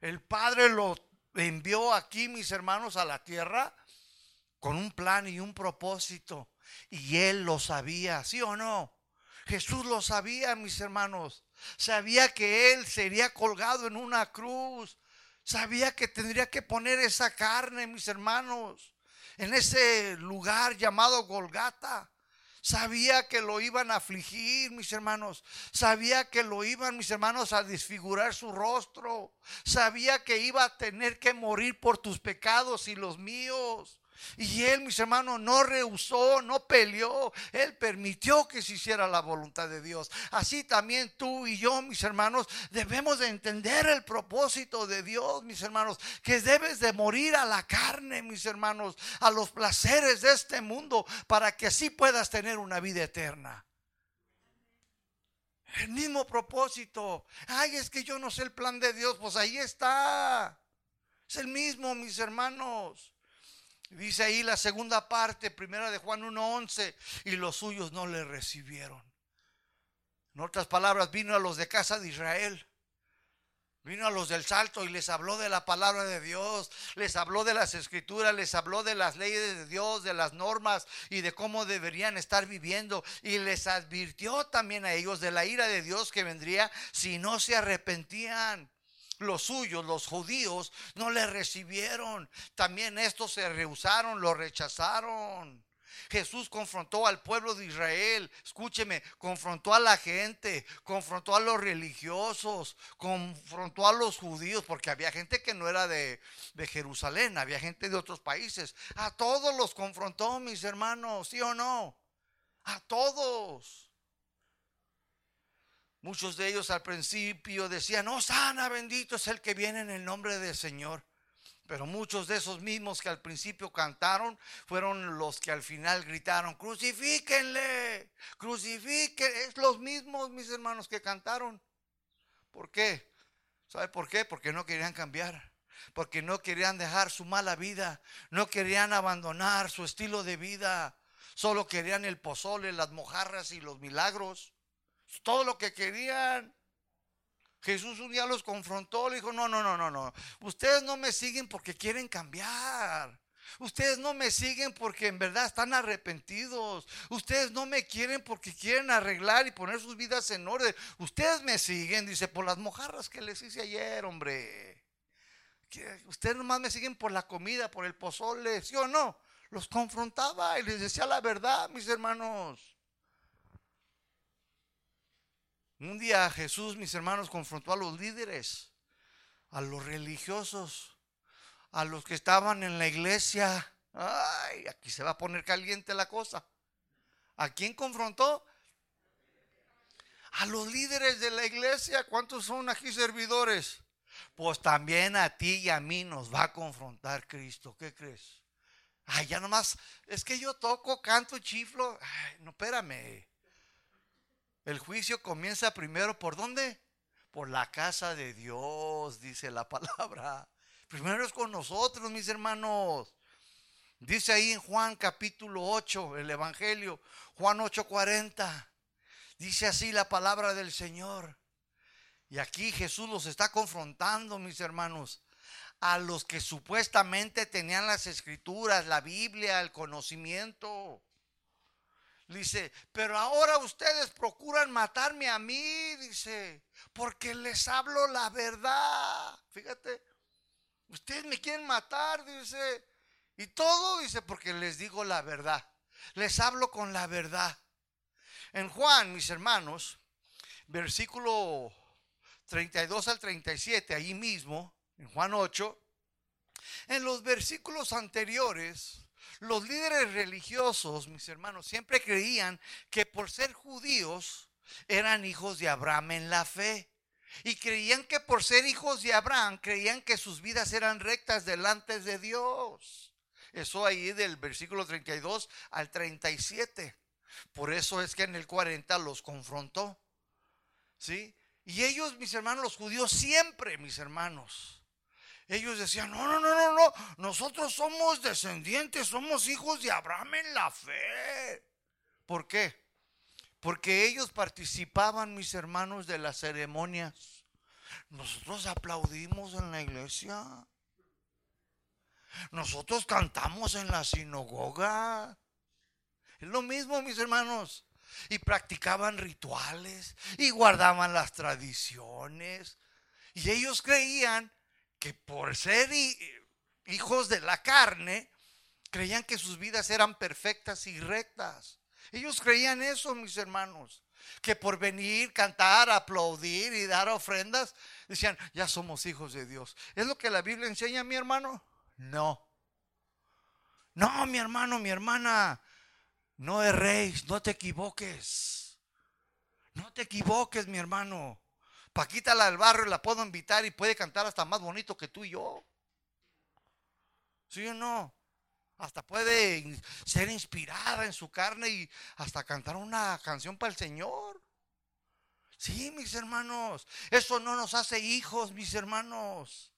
Speaker 1: El Padre lo envió aquí, mis hermanos, a la tierra con un plan y un propósito. Y Él lo sabía, ¿sí o no? Jesús lo sabía, mis hermanos. Sabía que Él sería colgado en una cruz. Sabía que tendría que poner esa carne, mis hermanos, en ese lugar llamado Golgata. Sabía que lo iban a afligir, mis hermanos. Sabía que lo iban, mis hermanos, a desfigurar su rostro. Sabía que iba a tener que morir por tus pecados y los míos. Y él, mis hermanos, no rehusó, no peleó. Él permitió que se hiciera la voluntad de Dios. Así también tú y yo, mis hermanos, debemos de entender el propósito de Dios, mis hermanos, que debes de morir a la carne, mis hermanos, a los placeres de este mundo, para que así puedas tener una vida eterna. El mismo propósito. Ay, es que yo no sé el plan de Dios. Pues ahí está. Es el mismo, mis hermanos. Dice ahí la segunda parte, primera de Juan 1.11, y los suyos no le recibieron. En otras palabras, vino a los de casa de Israel. Vino a los del salto y les habló de la palabra de Dios, les habló de las escrituras, les habló de las leyes de Dios, de las normas y de cómo deberían estar viviendo. Y les advirtió también a ellos de la ira de Dios que vendría si no se arrepentían. Los suyos, los judíos, no le recibieron. También estos se rehusaron, lo rechazaron. Jesús confrontó al pueblo de Israel, escúcheme, confrontó a la gente, confrontó a los religiosos, confrontó a los judíos, porque había gente que no era de, de Jerusalén, había gente de otros países. A todos los confrontó, mis hermanos, ¿sí o no? A todos. Muchos de ellos al principio decían, oh, sana, bendito es el que viene en el nombre del Señor. Pero muchos de esos mismos que al principio cantaron fueron los que al final gritaron, crucifíquenle, crucifiquen. Es los mismos, mis hermanos, que cantaron. ¿Por qué? ¿Sabe por qué? Porque no querían cambiar. Porque no querían dejar su mala vida. No querían abandonar su estilo de vida. Solo querían el pozole, las mojarras y los milagros. Todo lo que querían. Jesús un día los confrontó, le dijo, no, no, no, no, no. Ustedes no me siguen porque quieren cambiar. Ustedes no me siguen porque en verdad están arrepentidos. Ustedes no me quieren porque quieren arreglar y poner sus vidas en orden. Ustedes me siguen, dice, por las mojarras que les hice ayer, hombre. Ustedes nomás me siguen por la comida, por el pozole, ¿sí o no? Los confrontaba y les decía la verdad, mis hermanos. Un día Jesús, mis hermanos, confrontó a los líderes, a los religiosos, a los que estaban en la iglesia. Ay, aquí se va a poner caliente la cosa. ¿A quién confrontó? A los líderes de la iglesia. ¿Cuántos son aquí servidores? Pues también a ti y a mí nos va a confrontar Cristo. ¿Qué crees? Ay, ya nomás, es que yo toco, canto, chiflo. Ay, no, espérame. El juicio comienza primero por dónde? Por la casa de Dios, dice la *laughs* palabra. Primero es con nosotros, mis hermanos. Dice ahí en Juan capítulo 8, el Evangelio, Juan 8:40. Dice así la palabra del Señor. Y aquí Jesús los está confrontando, mis hermanos, a los que supuestamente tenían las escrituras, la Biblia, el conocimiento. Dice, pero ahora ustedes procuran matarme a mí, dice, porque les hablo la verdad. Fíjate, ustedes me quieren matar, dice, y todo, dice, porque les digo la verdad. Les hablo con la verdad. En Juan, mis hermanos, versículo 32 al 37, ahí mismo, en Juan 8, en los versículos anteriores, los líderes religiosos, mis hermanos, siempre creían que por ser judíos eran hijos de Abraham en la fe. Y creían que por ser hijos de Abraham, creían que sus vidas eran rectas delante de Dios. Eso ahí del versículo 32 al 37. Por eso es que en el 40 los confrontó. ¿Sí? Y ellos, mis hermanos, los judíos, siempre, mis hermanos, ellos decían, no, no, no, no, no, nosotros somos descendientes, somos hijos de Abraham en la fe. ¿Por qué? Porque ellos participaban, mis hermanos, de las ceremonias. Nosotros aplaudimos en la iglesia. Nosotros cantamos en la sinagoga. Es lo mismo, mis hermanos. Y practicaban rituales y guardaban las tradiciones. Y ellos creían que por ser hijos de la carne, creían que sus vidas eran perfectas y rectas. Ellos creían eso, mis hermanos, que por venir, cantar, aplaudir y dar ofrendas, decían, ya somos hijos de Dios. ¿Es lo que la Biblia enseña, mi hermano? No. No, mi hermano, mi hermana, no erréis, no te equivoques. No te equivoques, mi hermano. Paquita del barrio la puedo invitar y puede cantar hasta más bonito que tú y yo. ¿Sí o no? Hasta puede ser inspirada en su carne y hasta cantar una canción para el Señor. Sí, mis hermanos. Eso no nos hace hijos, mis hermanos.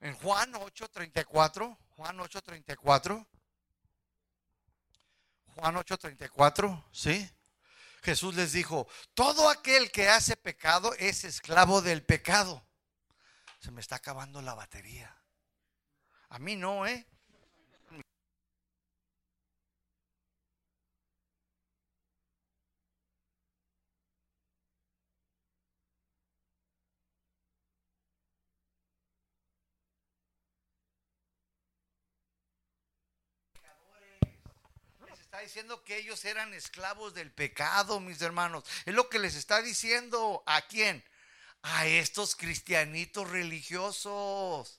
Speaker 1: En Juan 8:34, Juan 8:34, Juan 8:34, ¿sí? Jesús les dijo, todo aquel que hace pecado es esclavo del pecado. Se me está acabando la batería. A mí no, ¿eh? Está diciendo que ellos eran esclavos del pecado, mis hermanos. Es lo que les está diciendo. ¿A quién? A estos cristianitos religiosos.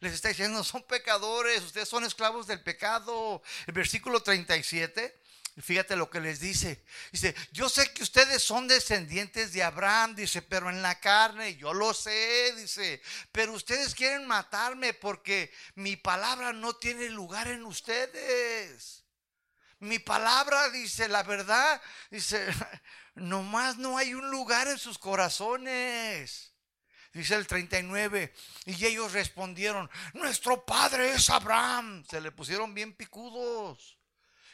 Speaker 1: Les está diciendo, son pecadores, ustedes son esclavos del pecado. El versículo 37 Fíjate lo que les dice. Dice, yo sé que ustedes son descendientes de Abraham, dice, pero en la carne, yo lo sé, dice, pero ustedes quieren matarme porque mi palabra no tiene lugar en ustedes. Mi palabra, dice, la verdad, dice, *laughs* nomás no hay un lugar en sus corazones. Dice el 39, y ellos respondieron, nuestro padre es Abraham. Se le pusieron bien picudos.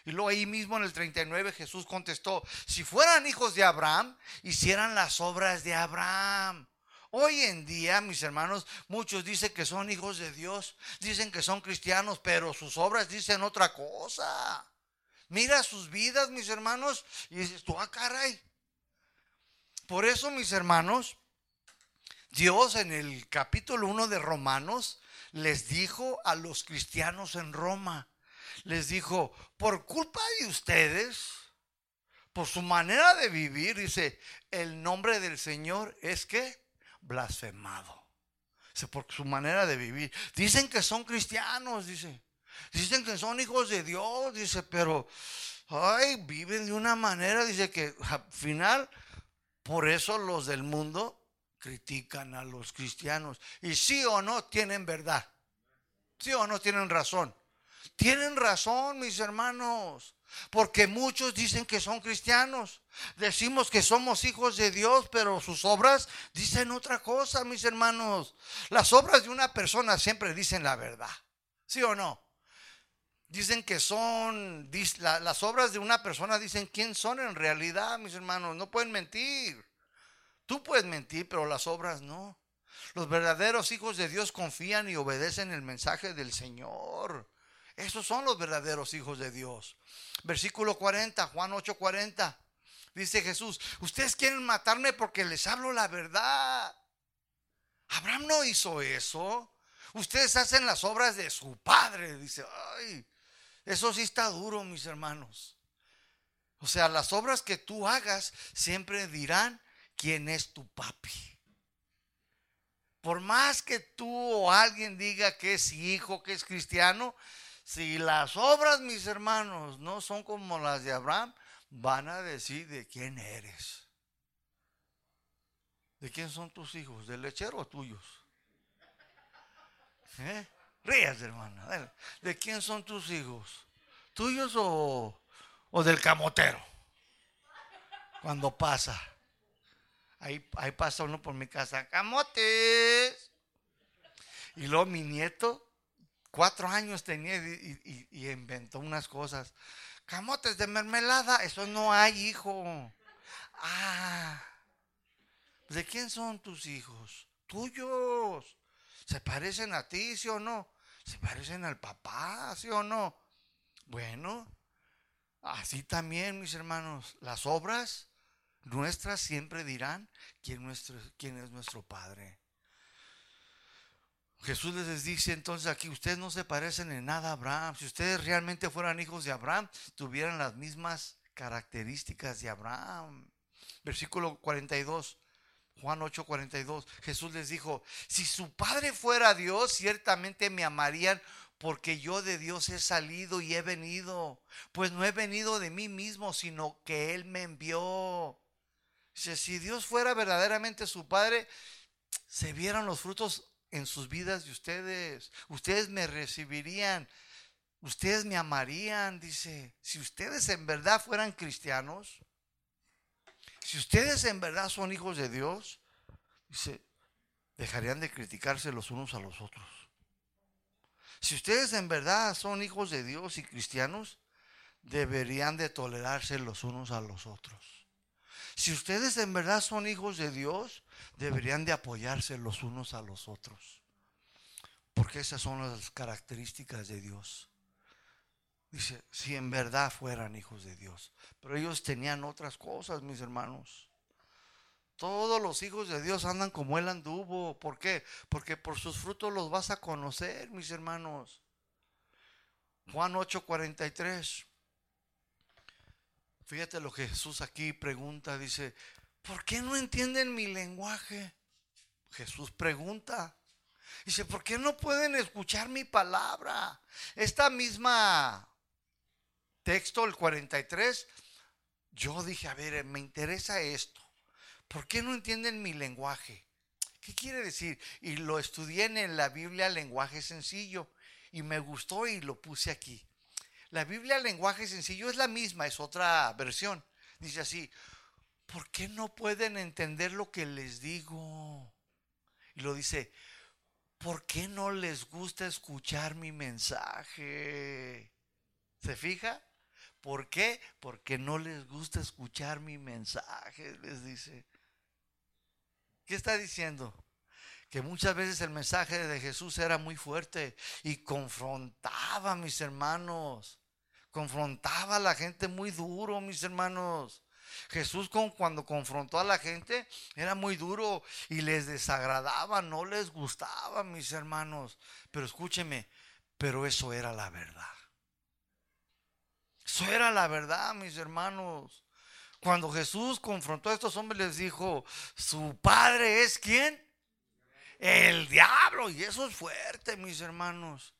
Speaker 1: Y luego ahí mismo en el 39 Jesús contestó, si fueran hijos de Abraham, hicieran las obras de Abraham. Hoy en día, mis hermanos, muchos dicen que son hijos de Dios, dicen que son cristianos, pero sus obras dicen otra cosa. Mira sus vidas, mis hermanos, y dices tú, ah, caray. Por eso, mis hermanos, Dios en el capítulo 1 de Romanos les dijo a los cristianos en Roma, les dijo, por culpa de ustedes, por su manera de vivir, dice, el nombre del Señor es que blasfemado. Dice, por su manera de vivir. Dicen que son cristianos, dice. Dicen que son hijos de Dios, dice, pero, ay, viven de una manera, dice que al final, por eso los del mundo critican a los cristianos. Y sí o no tienen verdad. Sí o no tienen razón. Tienen razón, mis hermanos, porque muchos dicen que son cristianos. Decimos que somos hijos de Dios, pero sus obras dicen otra cosa, mis hermanos. Las obras de una persona siempre dicen la verdad, ¿sí o no? Dicen que son, las obras de una persona dicen quién son en realidad, mis hermanos. No pueden mentir. Tú puedes mentir, pero las obras no. Los verdaderos hijos de Dios confían y obedecen el mensaje del Señor. Esos son los verdaderos hijos de Dios. Versículo 40, Juan 8, 40. Dice Jesús, ustedes quieren matarme porque les hablo la verdad. Abraham no hizo eso. Ustedes hacen las obras de su padre. Dice, ay, eso sí está duro, mis hermanos. O sea, las obras que tú hagas siempre dirán quién es tu papi. Por más que tú o alguien diga que es hijo, que es cristiano, si las obras, mis hermanos, no son como las de Abraham, van a decir de quién eres. ¿De quién son tus hijos? ¿Del lechero o tuyos? ¿Eh? Rías, hermana. ¿De quién son tus hijos? ¿Tuyos o, o del camotero? Cuando pasa. Ahí, ahí pasa uno por mi casa. ¡Camotes! Y luego mi nieto Cuatro años tenía y, inventó unas cosas. Camotes de mermelada, eso no hay, hijo. Ah, ¿de quién son tus hijos? Tuyos. ¿Se parecen a ti, sí o no? ¿Se parecen al papá, sí o no? Bueno, así también, mis hermanos, las obras nuestras siempre dirán quién, nuestro, quién es nuestro Padre. Jesús les dice entonces aquí, ustedes no se parecen en nada a Abraham. Si ustedes realmente fueran hijos de Abraham, tuvieran las mismas características de Abraham. Versículo 42. Juan 8:42, Jesús les dijo, si su padre fuera Dios, ciertamente me amarían porque yo de Dios he salido y he venido, pues no he venido de mí mismo, sino que Él me envió. si Dios fuera verdaderamente su padre, se vieran los frutos en sus vidas de ustedes. Ustedes me recibirían. Ustedes me amarían, dice. Si ustedes en verdad fueran cristianos, si ustedes en verdad son hijos de Dios, dejarían de criticarse los unos a los otros. Si ustedes en verdad son hijos de Dios y cristianos, deberían de tolerarse los unos a los otros. Si ustedes en verdad son hijos de Dios, deberían de apoyarse los unos a los otros. Porque esas son las características de Dios. Dice, si en verdad fueran hijos de Dios. Pero ellos tenían otras cosas, mis hermanos. Todos los hijos de Dios andan como Él anduvo. ¿Por qué? Porque por sus frutos los vas a conocer, mis hermanos. Juan 8:43. Fíjate lo que Jesús aquí pregunta. Dice, ¿por qué no entienden mi lenguaje? Jesús pregunta. Dice, ¿por qué no pueden escuchar mi palabra? Esta misma texto, el 43, yo dije, a ver, me interesa esto. ¿Por qué no entienden mi lenguaje? ¿Qué quiere decir? Y lo estudié en la Biblia lenguaje sencillo y me gustó y lo puse aquí. La Biblia lenguaje sencillo es la misma, es otra versión. Dice así, ¿por qué no pueden entender lo que les digo? Y lo dice, ¿por qué no les gusta escuchar mi mensaje? ¿Se fija? ¿Por qué? Porque no les gusta escuchar mi mensaje, les dice. ¿Qué está diciendo? Que muchas veces el mensaje de Jesús era muy fuerte y confrontaba a mis hermanos. Confrontaba a la gente muy duro, mis hermanos. Jesús cuando confrontó a la gente era muy duro y les desagradaba, no les gustaba, mis hermanos. Pero escúcheme, pero eso era la verdad. Eso era la verdad, mis hermanos. Cuando Jesús confrontó a estos hombres, les dijo, su padre es quién? El diablo. Y eso es fuerte, mis hermanos.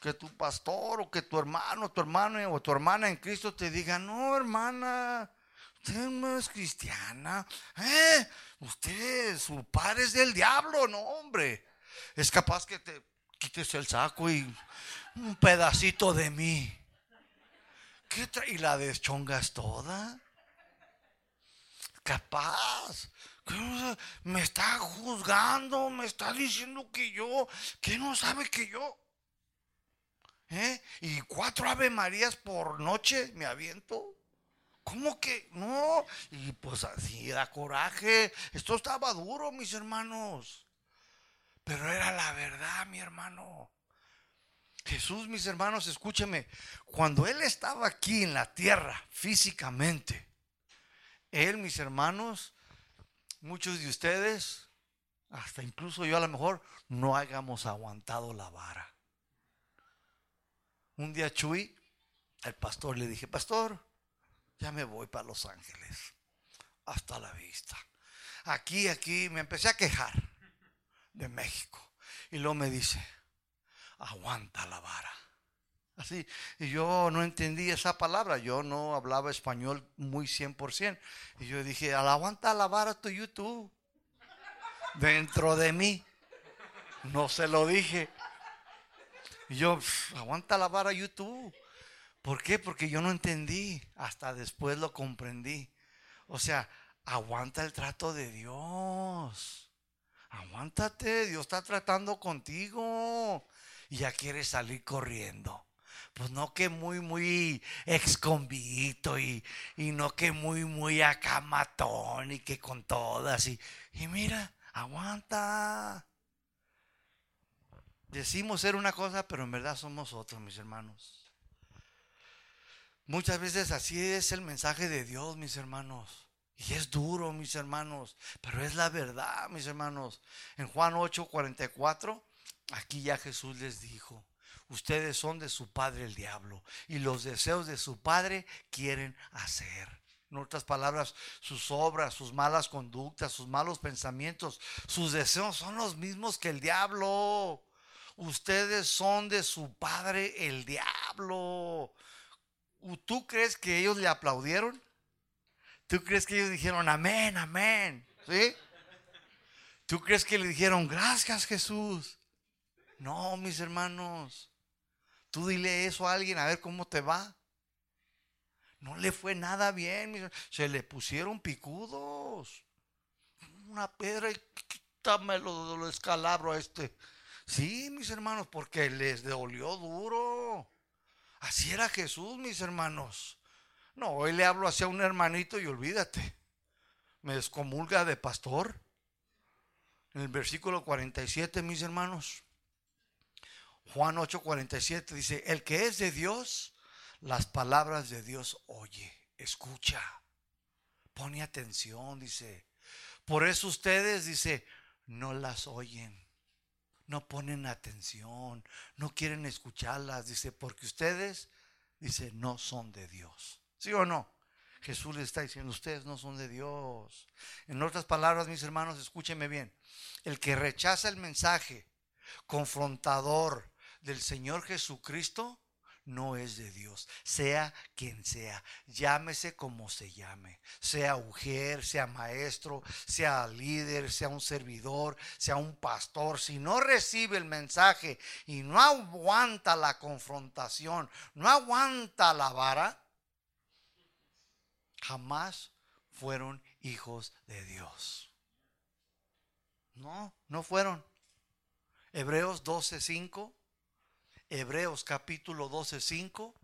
Speaker 1: Que tu pastor o que tu hermano, tu hermano o tu hermana en Cristo te diga, no, hermana, usted no es cristiana. ¿Eh? Usted, su padre es del diablo, no, hombre. Es capaz que te quites el saco y un pedacito de mí. ¿Qué ¿Y la deschongas toda? Capaz. Me está juzgando, me está diciendo que yo, que no sabe que yo. ¿Eh? Y cuatro Ave Marías por noche me aviento. ¿Cómo que no? Y pues así da coraje. Esto estaba duro, mis hermanos. Pero era la verdad, mi hermano. Jesús, mis hermanos, escúcheme, cuando Él estaba aquí en la tierra físicamente, Él, mis hermanos, muchos de ustedes, hasta incluso yo a lo mejor, no hayamos aguantado la vara. Un día Chuy, el pastor, le dije, pastor, ya me voy para Los Ángeles. Hasta la vista. Aquí, aquí, me empecé a quejar de México. Y luego me dice, aguanta la vara. Así, y yo no entendí esa palabra, yo no hablaba español muy 100%. Y yo dije, aguanta la vara tu YouTube. Dentro de mí. No se lo dije. Y yo, aguanta la vara YouTube. ¿Por qué? Porque yo no entendí. Hasta después lo comprendí. O sea, aguanta el trato de Dios. Aguántate, Dios está tratando contigo y ya quieres salir corriendo. Pues no que muy, muy exconvito y, y no que muy, muy acamatón y que con todas. Y, y mira, aguanta. Decimos ser una cosa, pero en verdad somos otros, mis hermanos. Muchas veces así es el mensaje de Dios, mis hermanos. Y es duro, mis hermanos, pero es la verdad, mis hermanos. En Juan 8, 44 Aquí ya Jesús les dijo, ustedes son de su padre el diablo y los deseos de su padre quieren hacer. En otras palabras, sus obras, sus malas conductas, sus malos pensamientos, sus deseos son los mismos que el diablo. Ustedes son de su padre el diablo. ¿Tú crees que ellos le aplaudieron? ¿Tú crees que ellos dijeron amén, amén? ¿Sí? ¿Tú crees que le dijeron gracias Jesús? No, mis hermanos. Tú dile eso a alguien a ver cómo te va. No le fue nada bien, se le pusieron picudos. Una piedra y quítame lo, lo escalabro a este. Sí, mis hermanos, porque les dolió duro. Así era Jesús, mis hermanos. No, hoy le hablo hacia un hermanito y olvídate. Me descomulga de pastor. En el versículo 47, mis hermanos. Juan 8:47 dice, el que es de Dios, las palabras de Dios oye, escucha, pone atención, dice. Por eso ustedes, dice, no las oyen, no ponen atención, no quieren escucharlas, dice, porque ustedes, dice, no son de Dios. ¿Sí o no? Jesús les está diciendo, ustedes no son de Dios. En otras palabras, mis hermanos, escúchenme bien. El que rechaza el mensaje confrontador del Señor Jesucristo no es de Dios, sea quien sea, llámese como se llame, sea mujer, sea maestro, sea líder, sea un servidor, sea un pastor, si no recibe el mensaje y no aguanta la confrontación, no aguanta la vara, jamás fueron hijos de Dios. No, no fueron. Hebreos 12:5 Hebreos capítulo 12, 5,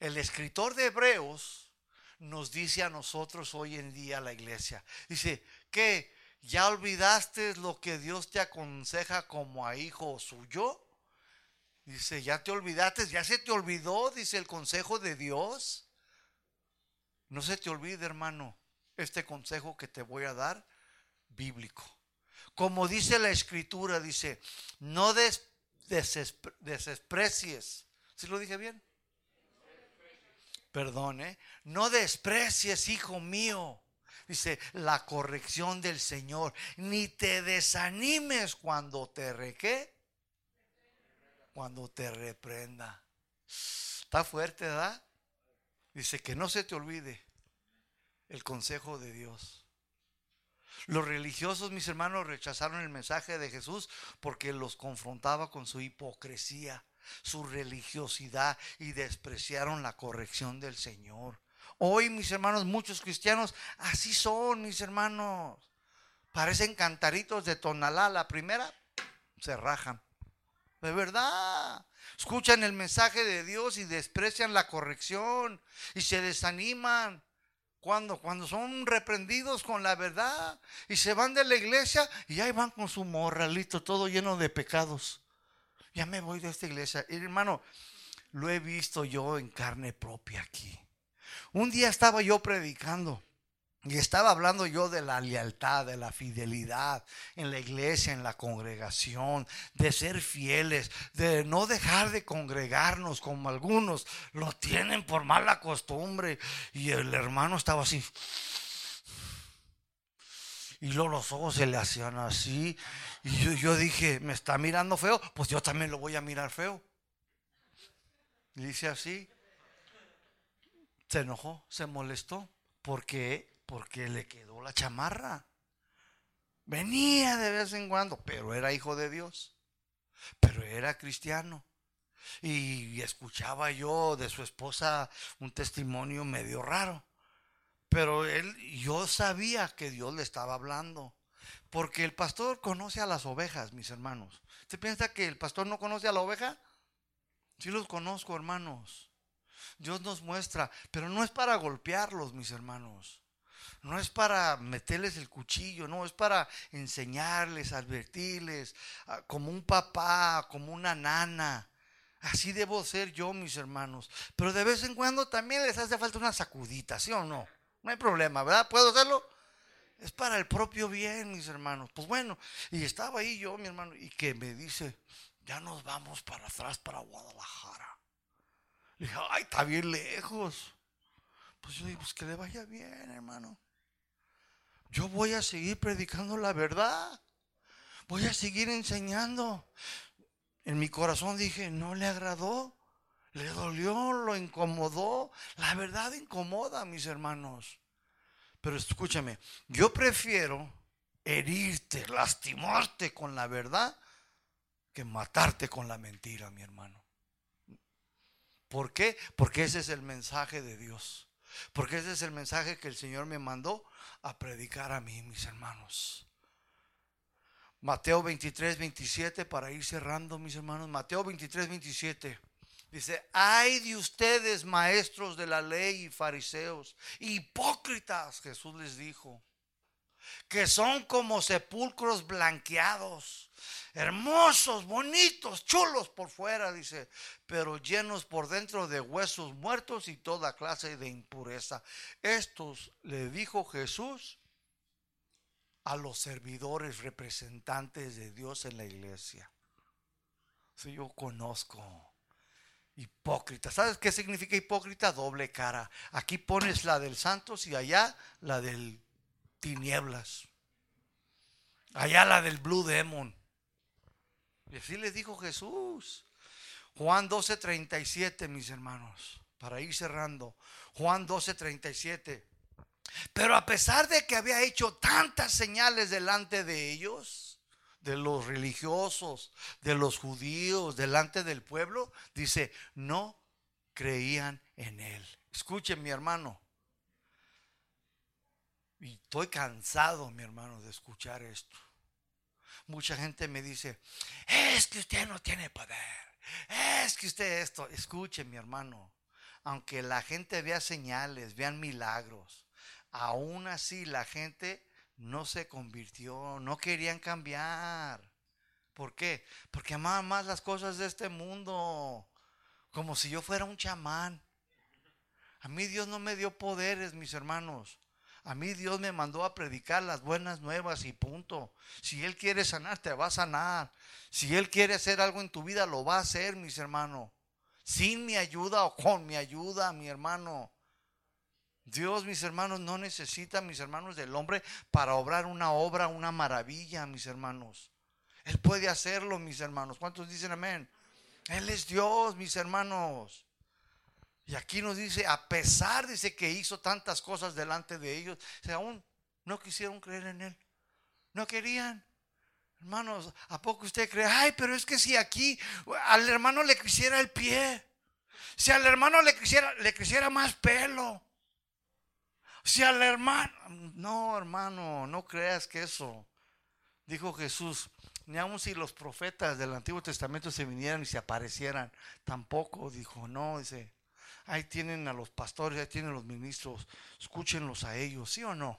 Speaker 1: el escritor de Hebreos nos dice a nosotros hoy en día, la iglesia, dice que ya olvidaste lo que Dios te aconseja como a hijo suyo. Dice, ya te olvidaste, ya se te olvidó, dice el consejo de Dios. No se te olvide, hermano, este consejo que te voy a dar, bíblico. Como dice la escritura, dice, no des desesprecies. ¿Sí lo dije bien? Perdone. No desprecies, hijo mío. Dice, la corrección del Señor. Ni te desanimes cuando te reque. Cuando te reprenda. Está fuerte, ¿verdad? Dice que no se te olvide el consejo de Dios. Los religiosos, mis hermanos, rechazaron el mensaje de Jesús porque los confrontaba con su hipocresía, su religiosidad y despreciaron la corrección del Señor. Hoy, mis hermanos, muchos cristianos así son, mis hermanos. Parecen cantaritos de tonalá. La primera se rajan. De verdad. Escuchan el mensaje de Dios y desprecian la corrección y se desaniman. Cuando, cuando son reprendidos con la verdad y se van de la iglesia y ahí van con su morralito todo lleno de pecados. Ya me voy de esta iglesia. Hermano, lo he visto yo en carne propia aquí. Un día estaba yo predicando y estaba hablando yo de la lealtad, de la fidelidad en la iglesia, en la congregación, de ser fieles, de no dejar de congregarnos como algunos lo tienen por mala costumbre. Y el hermano estaba así. Y luego los ojos se le hacían así. Y yo, yo dije, me está mirando feo, pues yo también lo voy a mirar feo. Y dice así. Se enojó, se molestó, porque porque le quedó la chamarra. Venía de vez en cuando, pero era hijo de Dios. Pero era cristiano. Y escuchaba yo de su esposa un testimonio medio raro. Pero él, yo sabía que Dios le estaba hablando. Porque el pastor conoce a las ovejas, mis hermanos. ¿Usted piensa que el pastor no conoce a la oveja? Sí los conozco, hermanos. Dios nos muestra, pero no es para golpearlos, mis hermanos no es para meterles el cuchillo, no, es para enseñarles, advertirles, ah, como un papá, como una nana. Así debo ser yo, mis hermanos. Pero de vez en cuando también les hace falta una sacudita, ¿sí o no? No hay problema, ¿verdad? ¿Puedo hacerlo? Es para el propio bien, mis hermanos. Pues bueno, y estaba ahí yo, mi hermano, y que me dice, ya nos vamos para atrás, para Guadalajara. Le dije, ay, está bien lejos. Pues yo digo, pues que le vaya bien, hermano yo voy a seguir predicando la verdad. Voy a seguir enseñando. En mi corazón dije, no le agradó, le dolió, lo incomodó. La verdad incomoda, mis hermanos. Pero escúchame, yo prefiero herirte, lastimarte con la verdad que matarte con la mentira, mi hermano. ¿Por qué? Porque ese es el mensaje de Dios. Porque ese es el mensaje que el Señor me mandó a predicar a mí, mis hermanos. Mateo 23, 27, para ir cerrando, mis hermanos. Mateo 23, 27. Dice, ay de ustedes, maestros de la ley y fariseos, hipócritas, Jesús les dijo, que son como sepulcros blanqueados, hermosos, bonitos, chulos por fuera, dice, pero llenos por dentro de huesos muertos y toda clase de impureza. Estos le dijo Jesús a los servidores representantes de Dios en la iglesia. Si yo conozco hipócrita. ¿Sabes qué significa hipócrita? Doble cara. Aquí pones la del santos y allá la del tinieblas. Allá la del Blue Demon. Y así les dijo Jesús. Juan 12:37, mis hermanos, para ir cerrando. Juan 12:37. Pero a pesar de que había hecho tantas señales delante de ellos, de los religiosos, de los judíos, delante del pueblo, dice, no creían en él. Escuchen, mi hermano. Y estoy cansado, mi hermano, de escuchar esto. Mucha gente me dice, es que usted no tiene poder. Es que usted esto. Escuchen, mi hermano. Aunque la gente vea señales, vean milagros, aún así la gente no se convirtió, no querían cambiar. ¿Por qué? Porque amaban más las cosas de este mundo, como si yo fuera un chamán. A mí Dios no me dio poderes, mis hermanos. A mí Dios me mandó a predicar las buenas nuevas y punto. Si Él quiere sanar, te va a sanar. Si Él quiere hacer algo en tu vida, lo va a hacer, mis hermanos. Sin mi ayuda o con mi ayuda, mi hermano. Dios, mis hermanos, no necesita, mis hermanos, del hombre para obrar una obra, una maravilla, mis hermanos. Él puede hacerlo, mis hermanos. ¿Cuántos dicen amén? Él es Dios, mis hermanos. Y aquí nos dice, a pesar, dice que hizo tantas cosas delante de ellos, aún no quisieron creer en Él. No querían. Hermanos, ¿a poco usted cree? Ay, pero es que si aquí al hermano le creciera el pie, si al hermano le creciera, le creciera más pelo, si al hermano, no hermano, no creas que eso, dijo Jesús, ni aun si los profetas del Antiguo Testamento se vinieran y se aparecieran, tampoco dijo, no, dice, ahí tienen a los pastores, ahí tienen a los ministros, escúchenlos a ellos, ¿sí o no?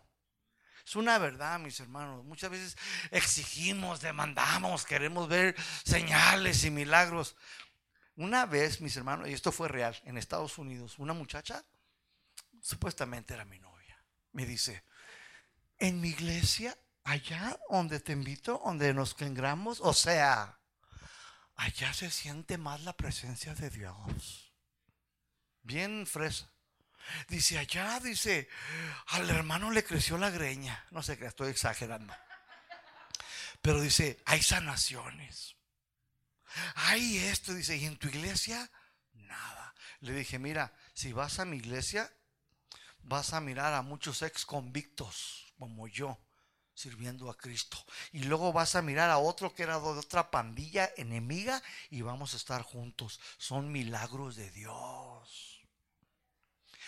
Speaker 1: Es una verdad, mis hermanos. Muchas veces exigimos, demandamos, queremos ver señales y milagros. Una vez, mis hermanos, y esto fue real, en Estados Unidos, una muchacha, supuestamente era mi novia me dice, en mi iglesia, allá donde te invito, donde nos quengramos, o sea, allá se siente más la presencia de Dios. Bien fresa. Dice, allá, dice, al hermano le creció la greña. No sé qué, estoy exagerando. Pero dice, hay sanaciones. Hay esto, dice, y en tu iglesia, nada. Le dije, mira, si vas a mi iglesia, vas a mirar a muchos ex convictos como yo sirviendo a Cristo. Y luego vas a mirar a otro que era de otra pandilla enemiga y vamos a estar juntos. Son milagros de Dios.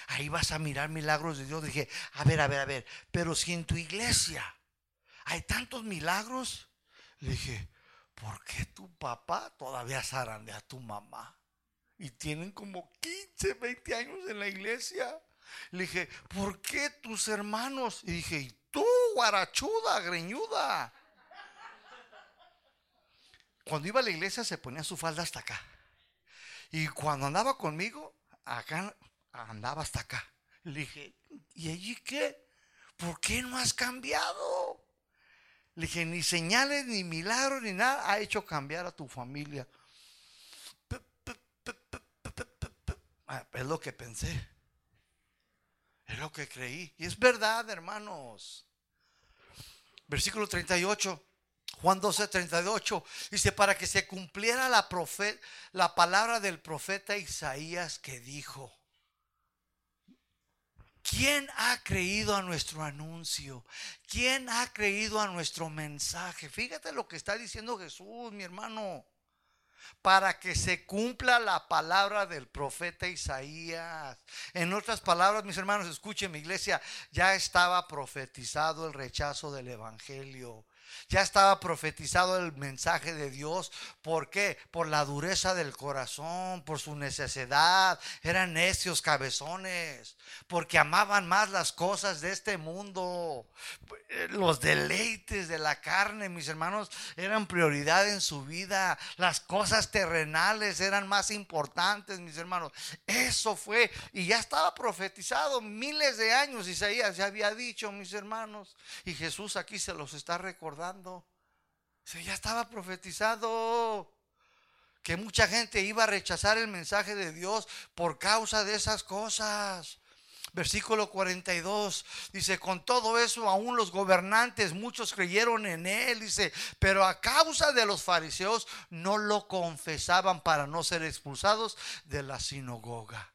Speaker 1: Ahí vas a mirar milagros de Dios. Dije, a ver, a ver, a ver, pero si en tu iglesia hay tantos milagros, le dije, ¿por qué tu papá todavía zarandea a tu mamá? Y tienen como 15, 20 años en la iglesia. Le dije, ¿por qué tus hermanos? Y dije, ¿y tú, guarachuda, greñuda? Cuando iba a la iglesia se ponía su falda hasta acá. Y cuando andaba conmigo, acá andaba hasta acá. Le dije, ¿y allí qué? ¿Por qué no has cambiado? Le dije, ni señales, ni milagros, ni nada ha hecho cambiar a tu familia. Es lo que pensé. Es lo que creí. Y es verdad, hermanos. Versículo 38. Juan 12, 38 dice, para que se cumpliera la, la palabra del profeta Isaías que dijo, ¿quién ha creído a nuestro anuncio? ¿Quién ha creído a nuestro mensaje? Fíjate lo que está diciendo Jesús, mi hermano. para que se cumpla la palabra del profeta Isaías. En otras palabras, mis hermanos, escuchen mi iglesia, ya estaba profetizado el rechazo del Evangelio. Ya estaba profetizado el mensaje de Dios. ¿Por qué? Por la dureza del corazón, por su necesidad. Eran necios, cabezones, porque amaban más las cosas de este mundo. Los deleites de la carne, mis hermanos, eran prioridad en su vida. Las cosas terrenales eran más importantes, mis hermanos. Eso fue, y ya estaba profetizado miles de años. Isaías ya había dicho, mis hermanos, y Jesús aquí se los está recordando se ya estaba profetizado que mucha gente iba a rechazar el mensaje de Dios por causa de esas cosas. Versículo 42 dice, con todo eso aún los gobernantes, muchos creyeron en él, dice, pero a causa de los fariseos no lo confesaban para no ser expulsados de la sinagoga.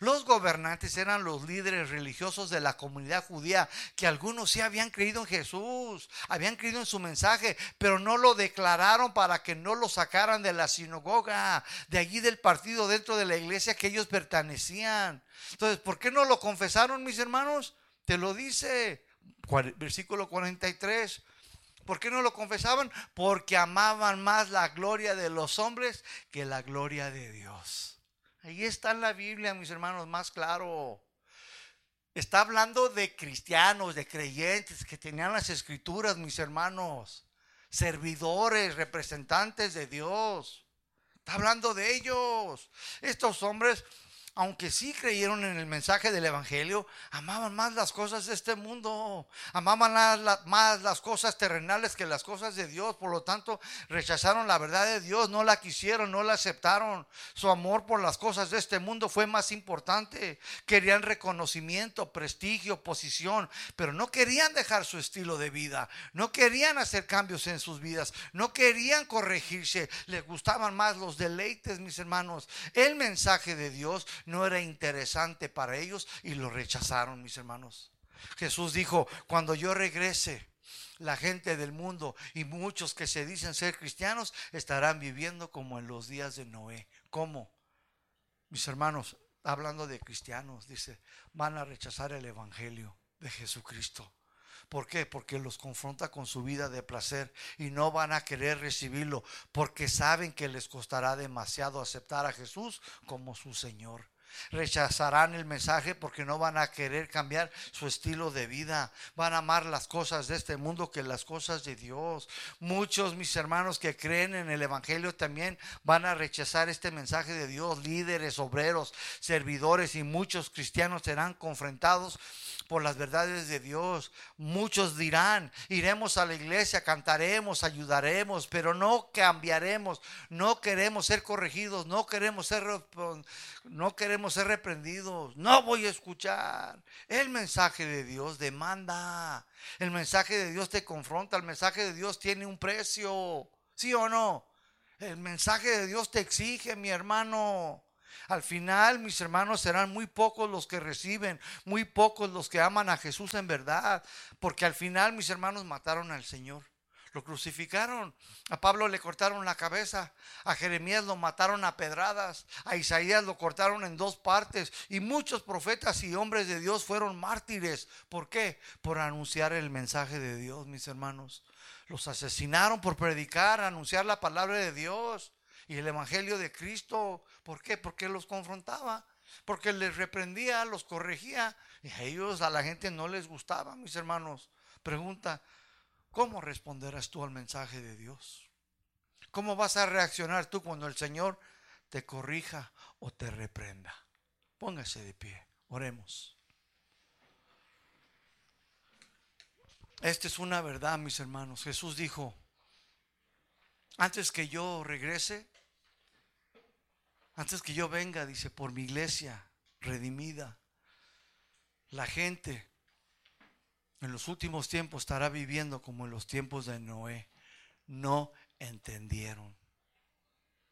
Speaker 1: Los gobernantes eran los líderes religiosos de la comunidad judía, que algunos sí habían creído en Jesús, habían creído en su mensaje, pero no lo declararon para que no lo sacaran de la sinagoga, de allí del partido dentro de la iglesia que ellos pertenecían. Entonces, ¿por qué no lo confesaron, mis hermanos? Te lo dice, versículo 43. ¿Por qué no lo confesaban? Porque amaban más la gloria de los hombres que la gloria de Dios. Ahí está en la Biblia, mis hermanos, más claro. Está hablando de cristianos, de creyentes que tenían las escrituras, mis hermanos. Servidores, representantes de Dios. Está hablando de ellos. Estos hombres aunque sí creyeron en el mensaje del Evangelio, amaban más las cosas de este mundo, amaban más las cosas terrenales que las cosas de Dios, por lo tanto rechazaron la verdad de Dios, no la quisieron, no la aceptaron. Su amor por las cosas de este mundo fue más importante. Querían reconocimiento, prestigio, posición, pero no querían dejar su estilo de vida, no querían hacer cambios en sus vidas, no querían corregirse, les gustaban más los deleites, mis hermanos. El mensaje de Dios no era interesante para ellos y lo rechazaron, mis hermanos. Jesús dijo, cuando yo regrese, la gente del mundo y muchos que se dicen ser cristianos estarán viviendo como en los días de Noé. ¿Cómo? Mis hermanos, hablando de cristianos, dice, van a rechazar el Evangelio de Jesucristo. ¿Por qué? Porque los confronta con su vida de placer y no van a querer recibirlo porque saben que les costará demasiado aceptar a Jesús como su Señor. Rechazarán el mensaje porque no van a querer cambiar su estilo de vida. Van a amar las cosas de este mundo que las cosas de Dios. Muchos mis hermanos que creen en el Evangelio también van a rechazar este mensaje de Dios. Líderes, obreros, servidores y muchos cristianos serán confrontados por las verdades de Dios. Muchos dirán, iremos a la iglesia, cantaremos, ayudaremos, pero no cambiaremos, no queremos ser corregidos, no queremos ser no ser reprendidos, no voy a escuchar. El mensaje de Dios demanda. El mensaje de Dios te confronta, el mensaje de Dios tiene un precio. ¿Sí o no? El mensaje de Dios te exige, mi hermano. Al final, mis hermanos, serán muy pocos los que reciben, muy pocos los que aman a Jesús en verdad, porque al final, mis hermanos, mataron al Señor. Lo crucificaron. A Pablo le cortaron la cabeza. A Jeremías lo mataron a pedradas. A Isaías lo cortaron en dos partes. Y muchos profetas y hombres de Dios fueron mártires. ¿Por qué? Por anunciar el mensaje de Dios, mis hermanos. Los asesinaron por predicar, anunciar la palabra de Dios y el Evangelio de Cristo. ¿Por qué? Porque los confrontaba, porque les reprendía, los corregía. Y a ellos, a la gente no les gustaba, mis hermanos. Pregunta, ¿cómo responderás tú al mensaje de Dios? ¿Cómo vas a reaccionar tú cuando el Señor te corrija o te reprenda? Póngase de pie, oremos. Esta es una verdad, mis hermanos. Jesús dijo, antes que yo regrese, antes que yo venga, dice, por mi iglesia redimida, la gente en los últimos tiempos estará viviendo como en los tiempos de Noé. No entendieron,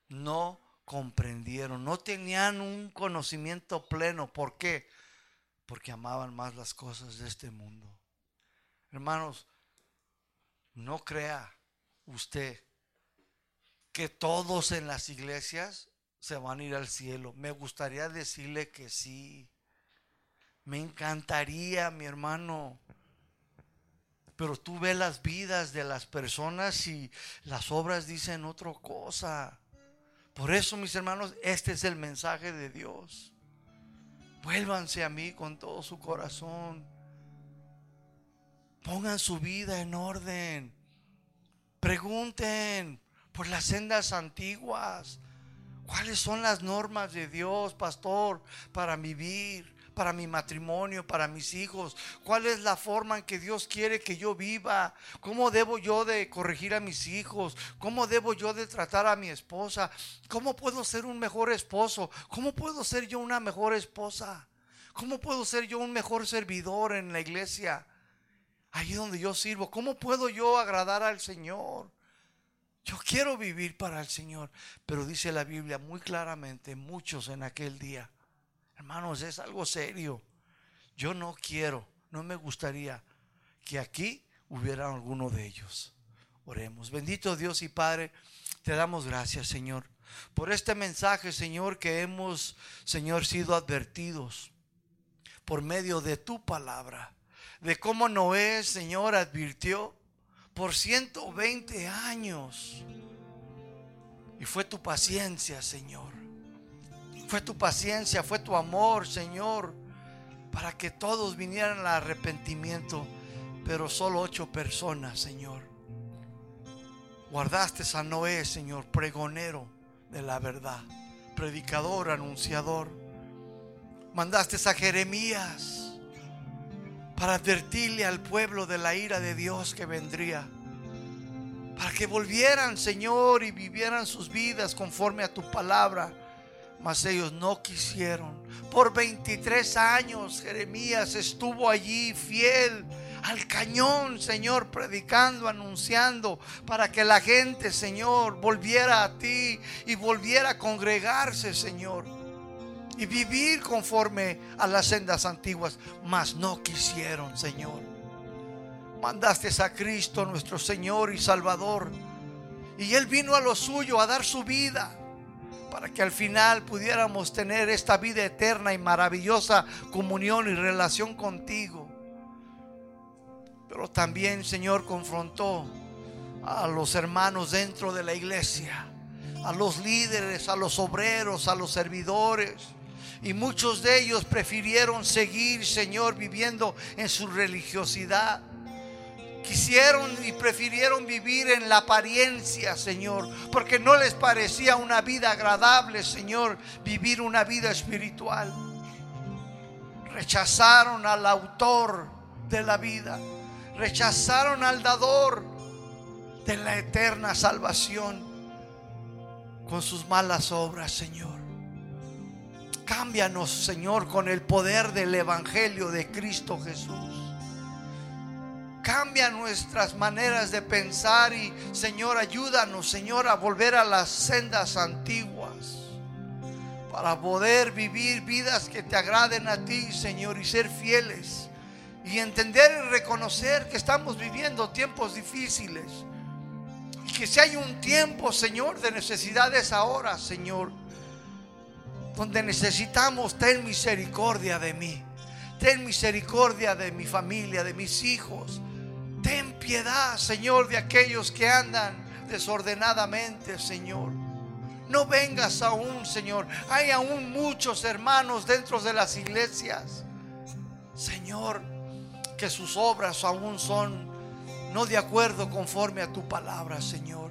Speaker 1: no comprendieron, no tenían un conocimiento pleno. ¿Por qué? Porque amaban más las cosas de este mundo. Hermanos, no crea usted que todos en las iglesias se van a ir al cielo. Me gustaría decirle que sí. Me encantaría, mi hermano. Pero tú ves las vidas de las personas y las obras dicen otra cosa. Por eso, mis hermanos, este es el mensaje de Dios. Vuélvanse a mí con todo su corazón. Pongan su vida en orden. Pregunten por las sendas antiguas. ¿Cuáles son las normas de Dios, pastor, para vivir? Para mi matrimonio, para mis hijos? ¿Cuál es la forma en que Dios quiere que yo viva? ¿Cómo debo yo de corregir a mis hijos? ¿Cómo debo yo de tratar a mi esposa? ¿Cómo puedo ser un mejor esposo? ¿Cómo puedo ser yo una mejor esposa? ¿Cómo puedo ser yo un mejor servidor en la iglesia? Ahí donde yo sirvo. ¿Cómo puedo yo agradar al Señor? Yo quiero vivir para el Señor. Pero dice la Biblia muy claramente, muchos en aquel día Hermanos, es algo serio. Yo no quiero, no me gustaría que aquí hubiera alguno de ellos. Oremos. Bendito Dios y Padre, te damos gracias, Señor, por este mensaje, Señor, que hemos, Señor, sido advertidos por medio de tu palabra, de cómo Noé, Señor, advirtió por 120 años. Y fue tu paciencia, Señor fue tu paciencia, fue tu amor, Señor, para que todos vinieran al arrepentimiento, pero solo ocho personas, Señor. Guardaste a Noé, Señor, pregonero de la verdad, predicador, anunciador. Mandaste a Jeremías para advertirle al pueblo de la ira de Dios que vendría. Para que volvieran, Señor, y vivieran sus vidas conforme a tu palabra mas ellos no quisieron. Por 23 años Jeremías estuvo allí fiel al cañón, Señor, predicando, anunciando, para que la gente, Señor, volviera a ti y volviera a congregarse, Señor, y vivir conforme a las sendas antiguas, mas no quisieron, Señor. Mandaste a Cristo, nuestro Señor y Salvador, y Él vino a lo suyo a dar su vida para que al final pudiéramos tener esta vida eterna y maravillosa comunión y relación contigo. Pero también, Señor, confrontó a los hermanos dentro de la iglesia, a los líderes, a los obreros, a los servidores. Y muchos de ellos prefirieron seguir, Señor, viviendo en su religiosidad quisieron y prefirieron vivir en la apariencia, Señor, porque no les parecía una vida agradable, Señor, vivir una vida espiritual. Rechazaron al autor de la vida, rechazaron al dador de la eterna salvación con sus malas obras, Señor. Cámbianos, Señor, con el poder del Evangelio de Cristo Jesús. Cambia nuestras maneras de pensar y Señor, ayúdanos, Señor, a volver a las sendas antiguas para poder vivir vidas que te agraden a ti, Señor, y ser fieles y entender y reconocer que estamos viviendo tiempos difíciles y que si hay un tiempo, Señor, de necesidades ahora, Señor, donde necesitamos, ten misericordia de mí. Ten misericordia de mi familia, de mis hijos. Ten piedad, Señor, de aquellos que andan desordenadamente, Señor. No vengas aún, Señor. Hay aún muchos hermanos dentro de las iglesias. Señor, que sus obras aún son no de acuerdo conforme a tu palabra, Señor.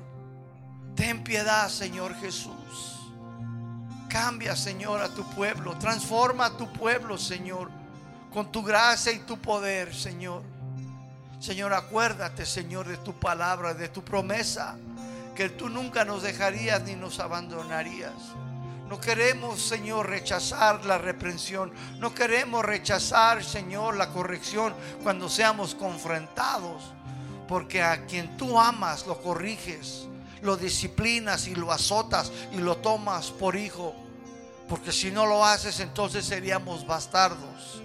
Speaker 1: Ten piedad, Señor Jesús. Cambia, Señor, a tu pueblo. Transforma a tu pueblo, Señor, con tu gracia y tu poder, Señor. Señor, acuérdate, Señor, de tu palabra, de tu promesa, que tú nunca nos dejarías ni nos abandonarías. No queremos, Señor, rechazar la reprensión. No queremos rechazar, Señor, la corrección cuando seamos confrontados. Porque a quien tú amas lo corriges, lo disciplinas y lo azotas y lo tomas por hijo. Porque si no lo haces, entonces seríamos bastardos.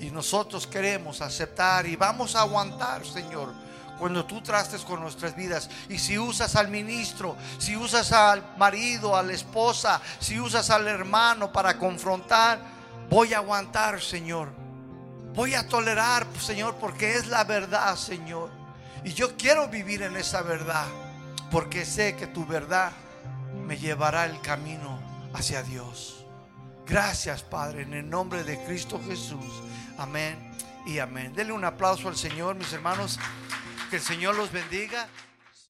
Speaker 1: Y nosotros queremos aceptar y vamos a aguantar, Señor, cuando tú trastes con nuestras vidas. Y si usas al ministro, si usas al marido, a la esposa, si usas al hermano para confrontar, voy a aguantar, Señor. Voy a tolerar, Señor, porque es la verdad, Señor. Y yo quiero vivir en esa verdad, porque sé que tu verdad me llevará el camino hacia Dios. Gracias, Padre, en el nombre de Cristo Jesús. Amén y amén. Denle un aplauso al Señor, mis hermanos. Que el Señor los bendiga.